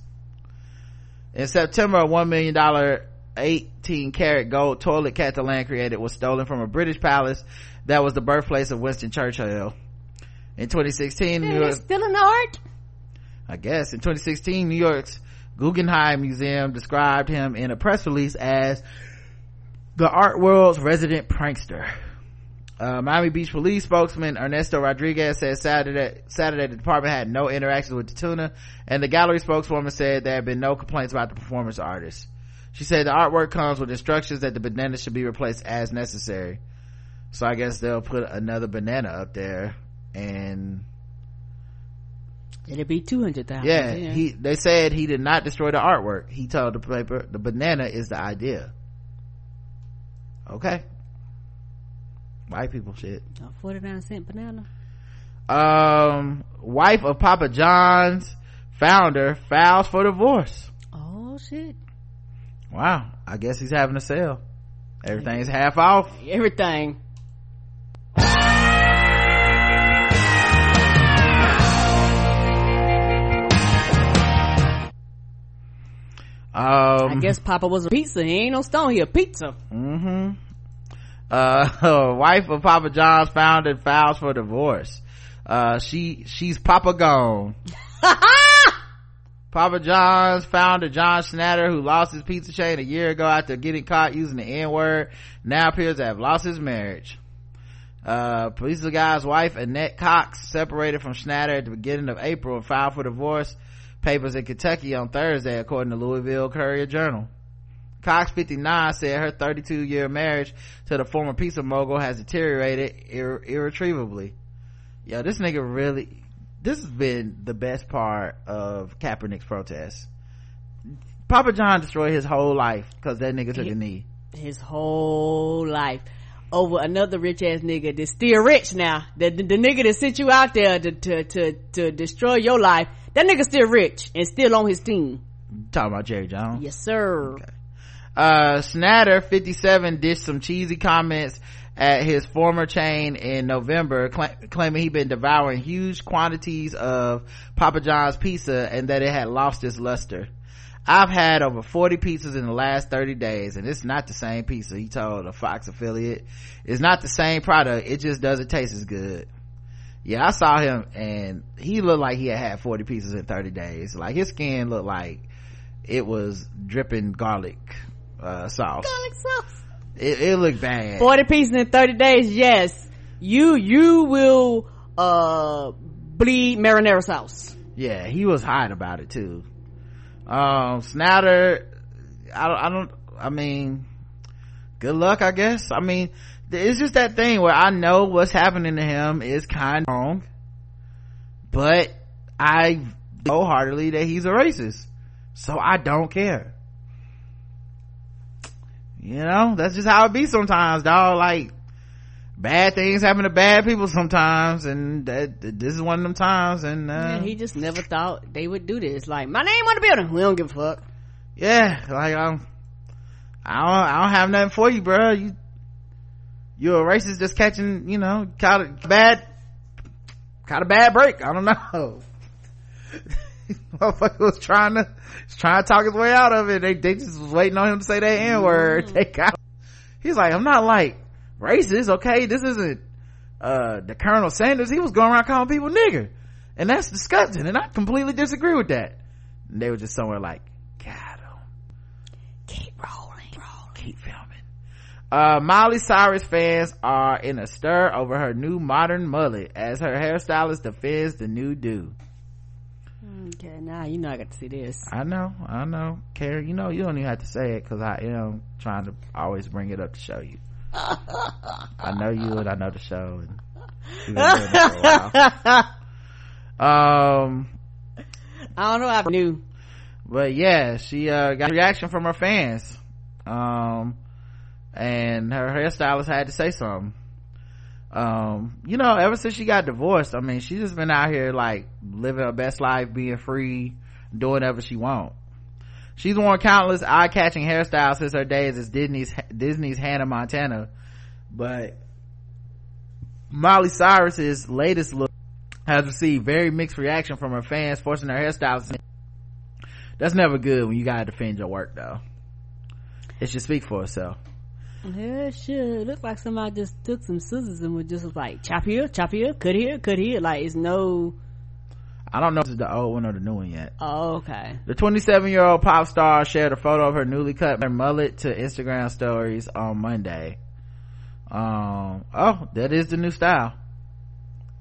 In September, a one million dollar 18 karat gold toilet Cattelan created was stolen from a British palace that was the birthplace of Winston Churchill. In 2016, New York, still an art. I guess in 2016, New York's Guggenheim Museum described him in a press release as the art world's resident prankster. Uh, Miami Beach Police spokesman Ernesto Rodriguez said Saturday, Saturday the department had no interactions with Datuna, and the gallery spokeswoman said there had been no complaints about the performance artist. She said the artwork comes with instructions that the banana should be replaced as necessary. So I guess they'll put another banana up there and It'll be 200,000. yeah, he they said he did not destroy the artwork. He told the paper the banana is the idea. Okay. White people shit. A 49 cent banana. um wife of papa john's founder files for divorce. Oh, shit. wow. I guess he's having a sale. Everything's half off. Everything. Um, I guess Papa was a pizza. He ain't no stone. He a pizza. Mm-hmm. Uh, (laughs) wife of Papa John's found and files for divorce. Uh, she, she's Papa gone. (laughs) Papa John's founder John Schnatter, who lost his pizza chain a year ago after getting caught using the N-word, now appears to have lost his marriage. Uh, pizza guy's wife, Annette Cox, separated from Schnatter at the beginning of April and filed for divorce papers in Kentucky on Thursday, according to Louisville Courier Journal. Cox, 59, said her 32 year marriage to the former pizza mogul has deteriorated ir- irretrievably. Yo, this nigga really, this has been the best part of Kaepernick's protest. Papa John destroyed his whole life because that nigga took a knee. His whole life over another rich ass nigga that's still rich now. The, the, the nigga that sent you out there to, to, to, to destroy your life, that nigga still rich and still on his team. Talking about Jerry Jones? Yes, sir. Okay. Uh, Schnatter, 57, dished some cheesy comments at his former chain in November, cl- claiming he'd been devouring huge quantities of Papa John's pizza and that it had lost its luster. I've had over 40 pizzas in the last 30 days and it's not the same pizza, he told a Fox affiliate. It's not the same product, it just doesn't taste as good. Yeah, I saw him and he looked like he had had 40 pieces in 30 days. Like his skin looked like it was dripping garlic, uh, sauce. Garlic sauce. It, it looked bad. 40 pieces in 30 days, yes. You, you will, uh, bleed marinara sauce. Yeah, he was hot about it too. Um, Schnatter, I don't, I don't, I mean, good luck, I guess. I mean, it's just that thing where I know what's happening to him is kind of wrong, but I wholeheartedly that he's a racist. So I don't care. You know, that's just how it be sometimes, dog. Like, bad things happen to bad people sometimes, and that, this is one of them times, and, uh, yeah, he just never thought they would do this. Like, my name on the building. We don't give a fuck. Yeah, like, um, I don't, I don't have nothing for you, bro. You, you're a racist just catching, you know, caught a bad, caught a bad break. I don't know. (laughs) Motherfucker was trying to, was trying to talk his way out of it. They, they just was waiting on him to say that N word. (laughs) They got, he's like, I'm not like racist, okay? This isn't, uh, the Colonel Sanders. He was going around calling people nigger. And that's disgusting. And I completely disagree with that. And they were just somewhere like, got him. Keep rolling, rolling. Keep filming. Uh, Miley Cyrus fans are in a stir over her new modern mullet as her hairstylist defends the new do. Okay, now you know I got to see this. I know, I know. Karen, you know, you don't even have to say it because I am trying to always bring it up to show you. (laughs) I know you and I know the show. And we've been doing it for a while. (laughs) Um, I don't know. I knew. but yeah, she, uh, got a reaction from her fans. Um, and her hairstylist had to say something. Um, you know, ever since she got divorced, I mean, she's just been out here like living her best life, being free, doing whatever she want. She's worn countless eye-catching hairstyles since her days as Disney's Disney's Hannah Montana, but Miley Cyrus's latest look has received very mixed reaction from her fans, forcing her hairstylist. That's never good when you gotta defend your work, though. It should speak for itself. Yeah, it should. Look like somebody just took some scissors and was just like chop here, chop here, cut here, cut here. Like it's no. I don't know if it's the old one or the new one yet. Oh, okay. The 27 year old pop star shared a photo of her newly cut mullet to Instagram stories on Monday. Um, oh, that is the new style.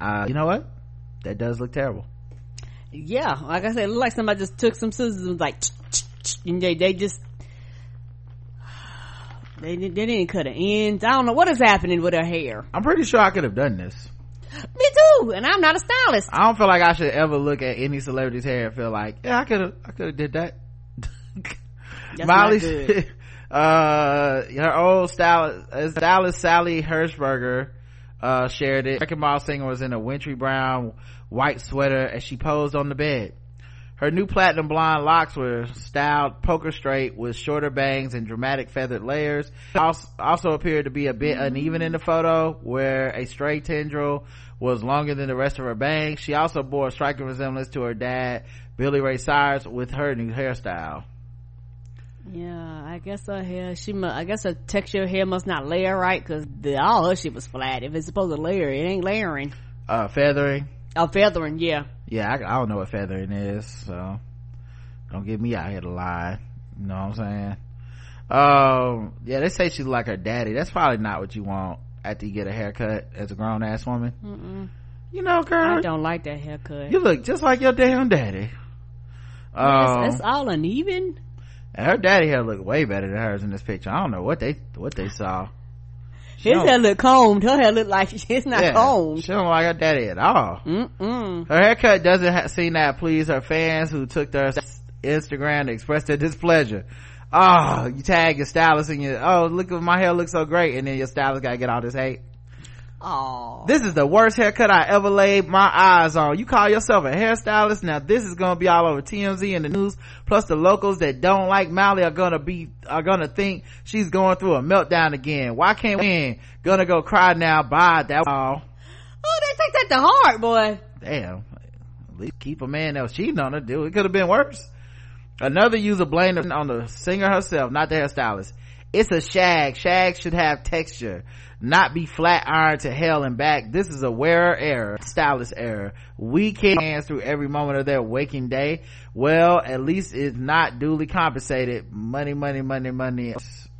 Uh, you know what? That does look terrible. Yeah, like I said, it looked like somebody just took some scissors and was like, and they they just they they didn't cut an end. I don't know what is happening with her hair. I'm pretty sure I could have done this. Me too, and I'm not a stylist. I don't feel like I should ever look at any celebrity's hair and feel like, yeah, I could have, I could have did that. Miley, (laughs) uh, her old stylist, uh, stylist Sally Hershberger, uh, shared it. Wrecking Ball singer was in a wintry brown white sweater as she posed on the bed. Her new platinum blonde locks were styled poker straight with shorter bangs and dramatic feathered layers. Also, also appeared to be a bit uneven in the photo where a stray tendril was longer than the rest of her bangs. She also bore a striking resemblance to her dad, Billy Ray Cyrus, with her new hairstyle. Yeah, I guess her hair, she must, I guess her texture of hair must not layer right, cause all her shit was flat. If it's supposed to layer, it ain't layering. Uh, feathering. Oh, feathering, yeah. Yeah, I, I don't know what feathering is, so don't get me out here to lie. You know what I'm saying? Um, yeah, they say she's like her daddy. That's probably not what you want after you get a haircut as a grown ass woman. Mm-mm. You know, girl, I don't like that haircut. you look just like your damn daddy. Um, That's, that's all uneven. and her daddy hair looked way better than hers in this picture. I don't know what they what they saw. She His hair look combed. Her hair look like (laughs) it's not yeah, combed. She don't like her daddy at all. Mm-mm. Her haircut doesn't ha- seem that please her fans who took their Instagram to express their displeasure. Oh, you tag your stylist and you, oh, look at my hair looks so great. And then your stylist gotta get all this hate. Oh. This is the worst haircut I ever laid my eyes on. You call yourself a hairstylist. Now this is gonna be all over TMZ and the news. Plus the locals that don't like Mally are gonna be, are gonna think she's going through a meltdown again. Why can't we win? Gonna go cry now. Bye. That all. Oh, they take that to heart, boy. damn at least keep a man that was cheating on her do it could have been worse another user blamed on the singer herself not the hairstylist it's a shag shag should have texture not be flat ironed to hell and back. This is a wearer error stylist error. We can't hands through every moment of their waking day. Well at least it's not duly compensated. Money money money money.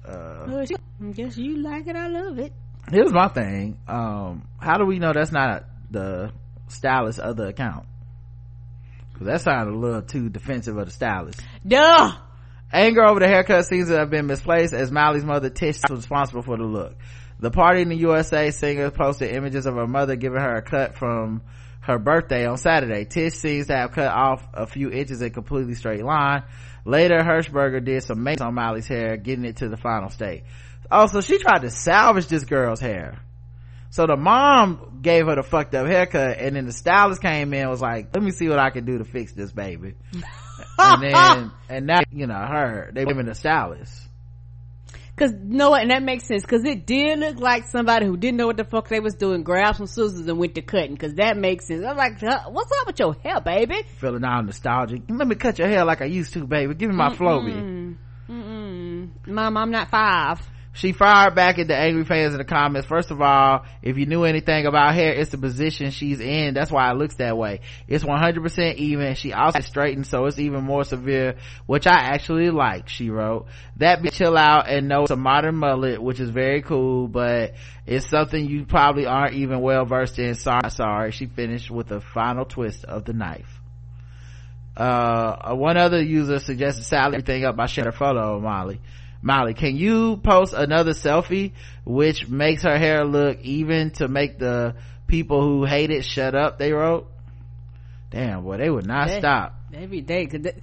Uh I guess you like it. I love it. here's my thing. Um how do we know that's not the stylist other account? Because that sounded a little too defensive of the stylist. Duh. anger over the haircut seems to have been misplaced as Miley's mother Tish was responsible for the look the party in the USA singer posted images of her mother giving her a cut from her birthday on Saturday. Tish seems to have cut off a few inches in completely straight line. Later, Hershberger did some makeup on Miley's hair, getting it to the final state. Also, she tried to salvage this girl's hair. So the mom gave her the fucked up haircut and then the stylist came in and was like, let me see what I can do to fix this baby. (laughs) and then, and now, you know, her, they blaming the stylist. Cause you know what, and that makes sense. Cause it did look like somebody who didn't know what the fuck they was doing grabbed some scissors and went to cutting. Cause that makes sense. I'm like, what's up with your hair, baby? Feeling all nostalgic. Let me cut your hair like I used to, baby. Give me my. Mm, mm-mm. Mom, I'm not five. She fired back at the angry fans in the comments. First of all, if you knew anything about hair, it's the position she's in. That's why it looks that way. It's 100% even. She also straightened, so it's even more severe, which I actually like, she wrote. That bitch chill out and know it's a modern mullet, which is very cool, but it's something you probably aren't even well versed in. Sorry, sorry. She finished with a final twist of the knife. Uh, one other user suggested salad everything up by sharing a photo Molly. Molly, can you post another selfie which makes her hair look even to make the people who hate it shut up? They wrote. Damn, boy, they would not They- stop. Every day. Cause they,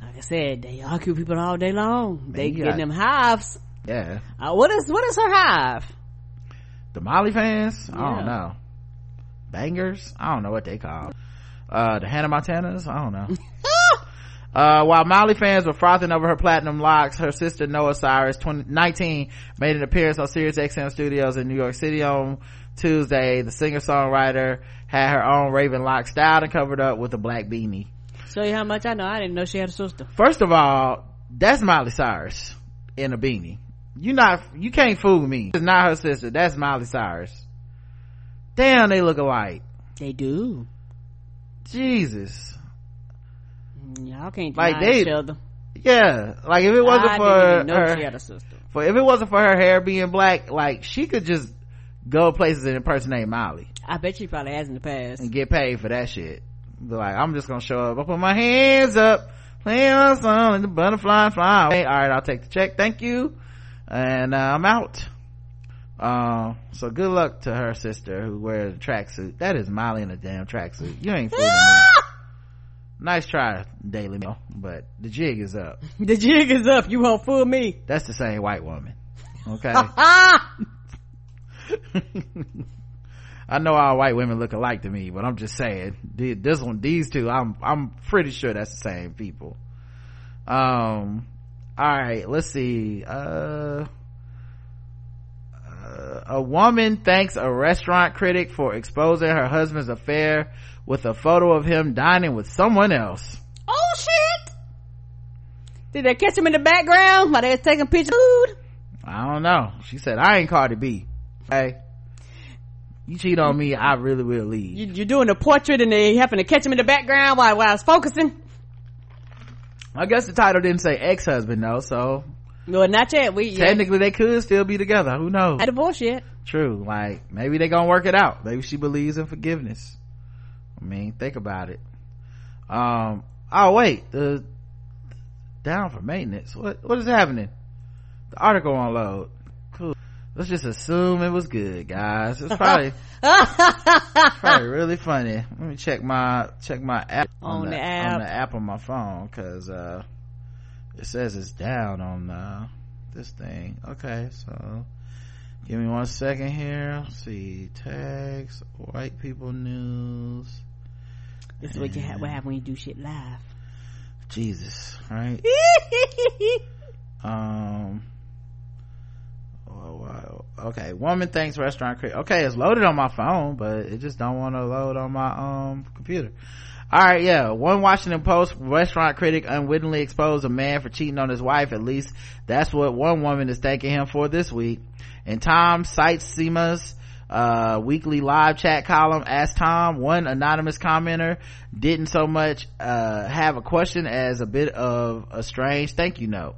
like I said, they argue people all day long. they you getting got- them hives. Yeah, Uh, what is, what is her hive? the Molly fans. I Yeah. don't know. Bangers. I don't know what they call. Uh, the Hannah Montanas. I don't know. (laughs) Uh, while Molly fans were frothing over her platinum locks, her sister Noah Cyrus, 20, 19, made an appearance on Sirius XM Studios in New York City on Tuesday. The singer-songwriter had her own raven lock styled and covered up with a black beanie. Show you how much I know. I didn't know she had a sister. First of all, that's Miley Cyrus in a beanie. You not, you can't fool me. It's not her sister. That's Miley Cyrus. Damn, they look alike. They do. Jesus. Y'all can't Like, they- each other. Yeah, like if it wasn't I for didn't even know her, she had a sister. for if it wasn't for her hair being black, like she could just go places and impersonate Molly I bet she probably has in the past. and get paid for that shit. Be like, I'm just gonna show up. I put my hands up, playing my song, and the butterfly fly away. All right, I'll take the check. Thank you, and uh, I'm out. Uh, so good luck to her sister who wears a tracksuit. That is Molly in a damn tracksuit. You ain't fooling me. (laughs) Nice try, Daily Mail, but the jig is up. (laughs) The jig is up. You won't fool me. That's the same white woman. Okay. (laughs) (laughs) I know all white women look alike to me, but I'm just saying this one, these two, I'm I'm pretty sure that's the same people. Um, all right, let's see. Uh, a woman thanks a restaurant critic for exposing her husband's affair with a photo of him dining with someone else. Oh shit! Did they catch him in the background while they was taking pictures food? I don't know. She said, I ain't Cardi B. Hey. You cheat on me, I really will leave. You, you're doing a portrait and they happen to catch him in the background while, while I was focusing? I guess the title didn't say ex-husband though, so Well, not yet. We yeah. technically they could still be together. Who knows? Not divorced yet. True. Like, maybe they gonna work it out. Maybe she believes in forgiveness. I mean, think about it. Um, oh wait, the, down for maintenance. What, what is happening? The article won't load. Cool. Let's just assume it was good, guys. It's probably, probably (laughs) really funny. Let me check my, check my app On the, the app. on the app on my phone, cause, uh, it says it's down on, uh, this thing. Okay, so, give me one second here. Let's see, tags, white people news. This is what you ha- what happen when you do shit live. Jesus, right? (laughs) um, oh, wow. okay. Woman thanks restaurant. Okay, it's loaded on my phone, but it just don't want to load on my um computer. All right, yeah. One Washington Post restaurant critic unwittingly exposed a man for cheating on his wife. At least that's what one woman is thanking him for this week. And Tom Sietsema's uh, weekly live chat column asked Tom, one anonymous commenter didn't so much uh, have a question as a bit of a strange thank you note.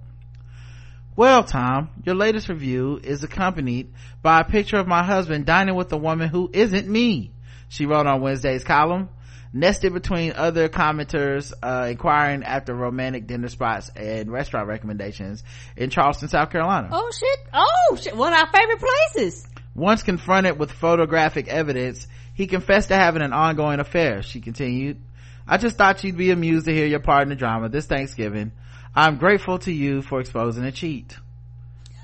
Well, Tom, your latest review is accompanied by a picture of my husband dining with a woman who isn't me, she wrote on Wednesday's column, nested between other commenters uh, inquiring after romantic dinner spots and restaurant recommendations in Charleston, South Carolina. Oh shit! Oh shit! One of our favorite places. Once confronted with photographic evidence, he confessed to having an ongoing affair, she continued. I just thought you'd be amused to hear your part in the drama this Thanksgiving. I'm grateful to you for exposing a cheat.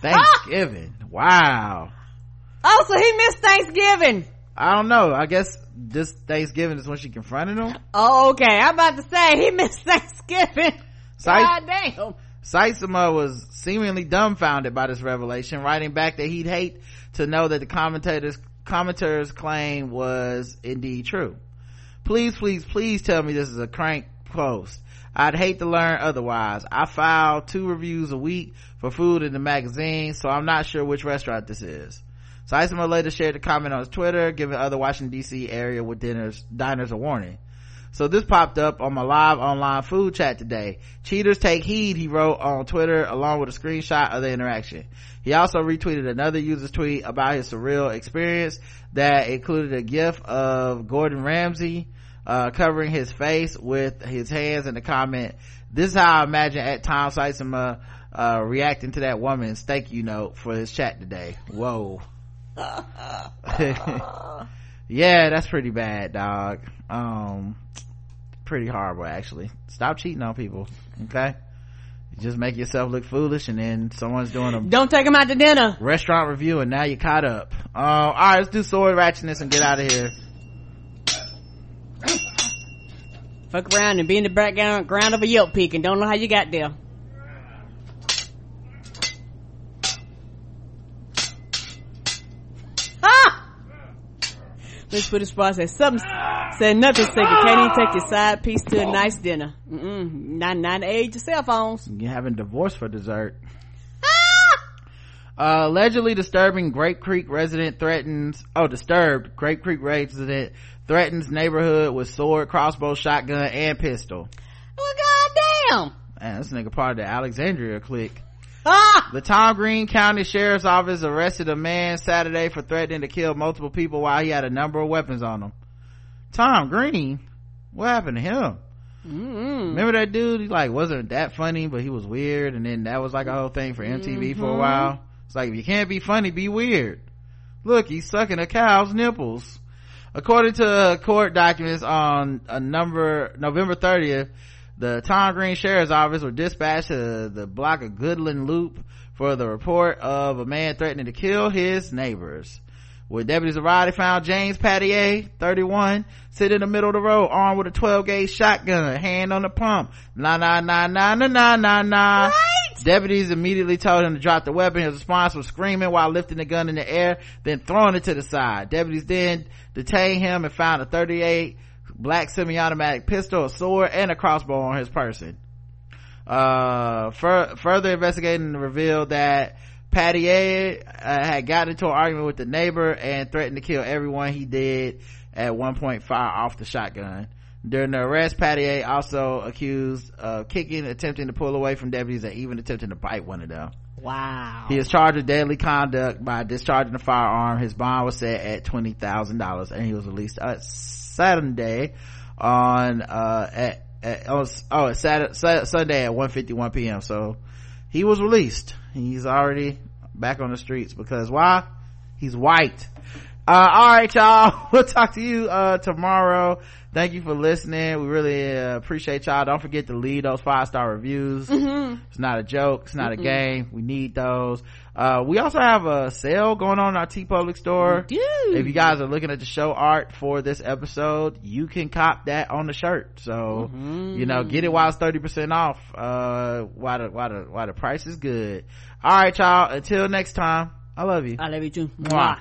Thanksgiving. Wow. Oh, so he missed Thanksgiving. I don't know. I guess this Thanksgiving is when she confronted him. Oh, okay. I'm about to say he missed (laughs) Thanksgiving. God damn. Sietsema was seemingly dumbfounded by this revelation, writing back that he'd hate to know that the commentators commentator's claim was indeed true. Please, please, please tell me this is a crank post. I'd hate to learn otherwise. I file two reviews a week for food in the magazine, so I'm not sure which restaurant this is. Sietsema later shared a comment on his Twitter, giving other Washington DC area with dinners, diners a warning. So this popped up on my live online food chat today. Cheaters take heed, he wrote on Twitter along with a screenshot of the interaction. He also retweeted another user's tweet about his surreal experience that included a gif of Gordon Ramsay, uh, covering his face with his hands in the comment, this is how I imagine at Tom Sietsema, uh, reacting to that woman's thank you note for his chat today. Whoa. (laughs) yeah, that's pretty bad, dog. Um, pretty horrible actually. Stop cheating on people, okay? You just make yourself look foolish and then someone's doing a Don't take them out to dinner. restaurant review and now you're caught up. Uh, alright, let's do sword ratchetness and get out of here. Fuck around and be in the background ground of a Yelp peak and don't know how you got there. Ah! Let's put it spot said something said nothing second. Can't even take your side piece to a nice dinner. Mm-mm. Not not the age of cell phones. You're having divorce for dessert. Uh, allegedly disturbing Grape Creek resident threatens, oh, disturbed Grape Creek resident threatens neighborhood with sword, crossbow, shotgun, and pistol. Well, goddamn. Man, this nigga part of the Alexandria clique. Ah! The Tom Green County Sheriff's Office arrested a man Saturday for threatening to kill multiple people while he had a number of weapons on him. Tom Green? What happened to him? Mm-mm. Remember that dude? He like wasn't that funny, but he was weird, and then that was like a whole thing for MTV for a while. It's like if you can't be funny, be weird. Look, he's sucking a cow's nipples. According to court documents on a number November 30th, the Tom Green Sheriff's Office were dispatched to the block of Goodland Loop for the report of a man threatening to kill his neighbors. When deputies arrived, they found James Patier, 31, sitting in the middle of the road, armed with a 12 gauge shotgun, hand on the pump. Nah, nah, nah, nah, nah, nah, nah, nah. Right? Deputies immediately told him to drop the weapon. His response was screaming while lifting the gun in the air, then throwing it to the side. Deputies then detained him and found a 38 black semi-automatic pistol, a sword, and a crossbow on his person. uh fur- further investigating revealed that Pattier uh, had gotten into an argument with the neighbor and threatened to kill everyone he did at one point fire off the shotgun during the arrest Pattier also accused of kicking attempting to pull away from deputies and even attempting to bite one of them Wow. he is charged with deadly conduct by discharging a firearm. His bond was set at twenty thousand dollars, and he was released uh, Saturday on uh at, at oh, oh it's Saturday, Sunday at 1:51 p.m. So he was released. He's already back on the streets because why? He's white. Uh, all right, y'all. (laughs) We'll talk to you uh tomorrow. Thank you for listening. We really uh, appreciate y'all. Don't forget to leave those five star reviews. It's not a joke. It's not a game. We need those. Uh, we also have a sale going on in our TeePublic store. If you guys are looking at the show art for this episode, you can cop that on the shirt. So, you know, get it while it's 30% off, uh, while the, while the, while the price is good. All right, y'all. Until next time, I love you. I love you too. Mwah. Mwah.